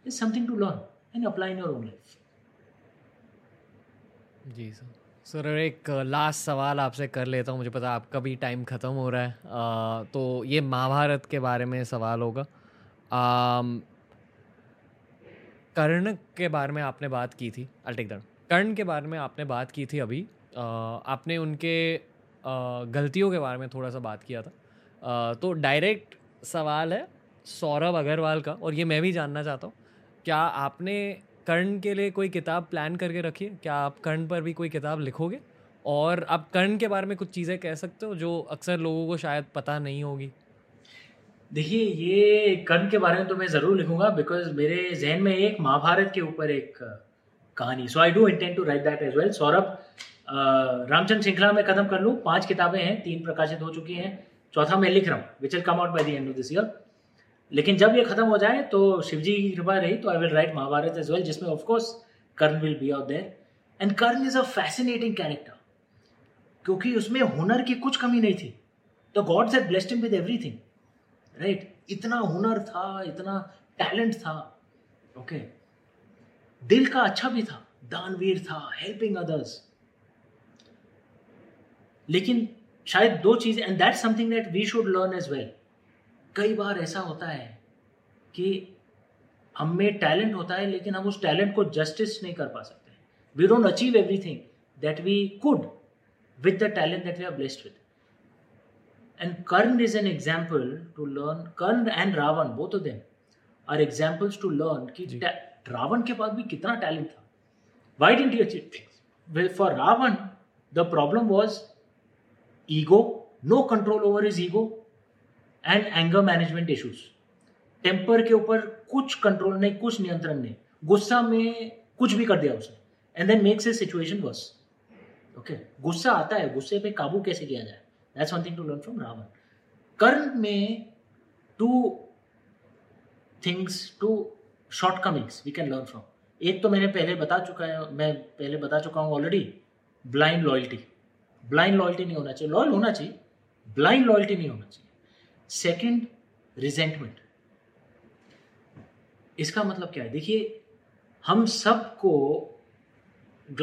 is something to learn and apply in your own life ji sir sir एक last सवाल आपसे कर लेता हूँ। मुझे पता आपका भी टाइम ख़त्म हो रहा है। आ, तो ये महाभारत के बारे में सवाल होगा। कर्ण के बारे में आपने बात की थी। अल्टेक कर्ण के बारे में आपने बात की थी अभी। आ, आपने उनके गलतियों के बारे में थोड़ा सा बात किया था। आ, तो डायरेक्ट सवाल है सौरभ अग्रवाल का और ये मैं भी जानना चाहता हूँ। क्या आपने कर्ण के लिए कोई किताब प्लान करके रखी है? क्या आप कर्ण पर भी कोई किताब लिखोगे? और आप कर्ण के बारे में कुछ चीज़ें कह सकते हो जो अक्सर लोगों को शायद पता नहीं होगी? देखिए ये कर्ण के बारे में तो मैं ज़रूर लिखूँगा बिकॉज़ मेरे जहन में एक महाभारत के ऊपर एक कहानी। So I do intend to write that as well Saurabh Ramchandra श्रृंखला में खत्म कर लूँ। पाँच किताबें हैं, तीन प्रकाशित हो चुकी हैं। चौथा मैं लिख रहा हूँ which will come out by the end of this year लेकिन जब ये खत्म हो जाए तो शिवजी की कृपा रही तो I will write Mahabharat as well जिसमें of course Karna will be out there and Karna is a fascinating character क्योंकि उसमें हुनर की कुछ कमी नहीं थी। तो gods had blessed him with everything right इतना हुनर था, इतना टैलेंट था ओके okay. दिल का अच्छा भी था दानवीर था हेल्पिंग अदर्स लेकिन शायद दो चीज़ें and that something that we should learn as well कई बार ऐसा होता है कि हम में टैलेंट होता है लेकिन हम उस टैलेंट को जस्टिस नहीं कर पा सकते. We don't achieve everything that we could with the talent that we are blessed with and Karna is an example to learn Karna and Ravan both of them are examples to learn कि रावण के पास भी कितना talent था? Why didn't you achieve things for Ravan the problem was ego no control over his ego and anger management issues temper के ऊपर कुछ control नहीं, कुछ नियंत्रण नहीं। गुस्सा में कुछ भी कर दिया उसने। And then makes a situation worse okay गुस्सा आता है, गुस्से पे काबू कैसे किया जाए? That's one thing to learn from Ravan Karna में two things two shortcomings we can learn from एक तो मैंने पहले बता चुका है, मैं पहले बता चुका हूँ already blind loyalty blind loyalty नहीं होना चाहिए। लॉयल होना चाहिए। ब्लाइंड लॉयल्टी नहीं होना चाहिए। सेकंड रिजेंटमेंट इसका मतलब क्या है? देखिए, हम सबको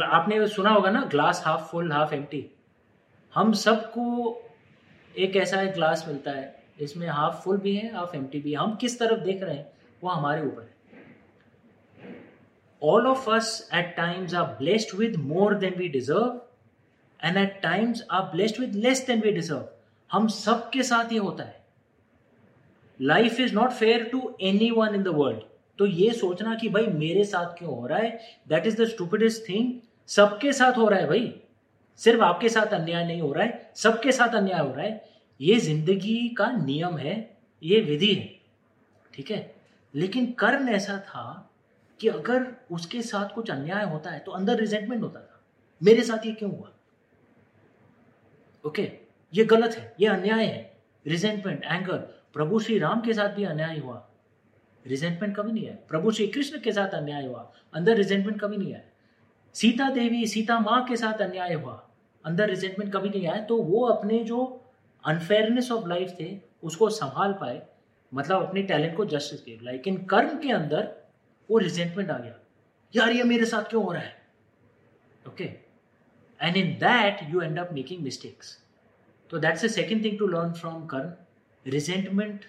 आपने सुना होगा ना glass half full half empty हम सबको एक ऐसा एक ग्लास मिलता है इसमें हाफ़ फुल भी है हाफ़ एम्प्टी भी है। हम किस तरफ़ देख रहे हैं? वो हमारे ऊपर है। All of us at times are blessed with more than we deserve and at times are blessed with less than we deserve हम सबके साथ ये होता है। Life is not fair to anyone in the world तो ये सोचना कि भाई मेरे साथ क्यों हो रहा है? That is the stupidest thing सबके साथ हो रहा है भाई। सिर्फ़ आपके साथ अन्याय नहीं हो रहा है। सबके साथ अन्याय हो रहा है। ये ज़िंदगी का नियम है। ये विधि है। ठीक है? लेकिन कर्ण ऐसा था कि अगर उसके साथ कुछ अन्याय होता है तो अंदर रिजेंटमेंट होता था। मेरे साथ ये क्यों हुआ? ओके okay, ये गलत है ये अन्याय है। रिजेंटमेंट एंगर प्रभु श्री राम के साथ भी अन्याय हुआ। रिजेंटमेंट कभी नहीं आया। प्रभु श्री कृष्ण के साथ अन्याय हुआ। अंदर रिजेंटमेंट कभी नहीं आया। सीता देवी सीता माँ के साथ अन्याय हुआ। अंदर रिजेंटमेंट कभी नहीं आया। तो वो अपने जो अनफेयरनेस ऑफ़ लाइफ थे उसको संभाल पाए। मतलब अपने टैलेंट को जस्टिस दे लेकिन कर्म के अंदर वो रिजेंटमेंट आ गया। यार, ये मेरे साथ क्यों हो रहा है? Okay and in that you end up making mistakes तो that's a second thing to learn from Karna resentment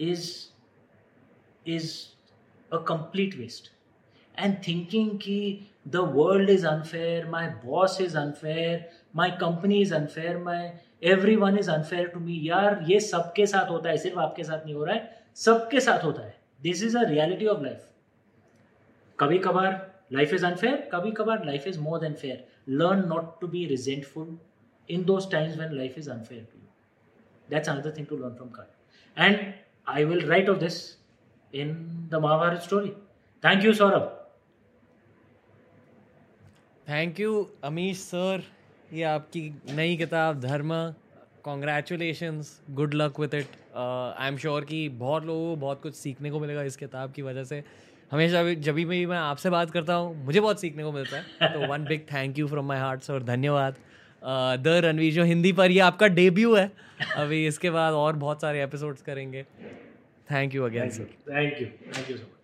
is is a complete waste. And thinking ki the world is unfair, my boss is unfair, my company is unfair, my everyone is unfair to me यार, ये सबके साथ होता है, सिर्फ़ आपके साथ नहीं हो रहा है, सबके साथ होता है। This is a reality of life कभी कभार लाइफ इज़ अनफेयर कभी कभार life is more than fair learn not to be resentful in those times when life is unfair to you that's another thing to learn from Karna and I will write of this in the Mahabharat story thank you Saurabh thank you Amish sir ये आपकी नई किताब, Dharma congratulations good luck with it I am sure कि बहुत लोगों को बहुत कुछ सीखने को मिलेगा इस किताब की वजह से। हमेशा भी जब भी मैं आपसे बात करता हूँ मुझे बहुत सीखने को मिलता है। तो one big thank you from my heart sir धन्यवाद। द रणवीर जो हिंदी पर ये आपका डेब्यू है। अभी इसके बाद और बहुत सारे एपिसोड्स करेंगे। Thank you again sir thank you thank you so much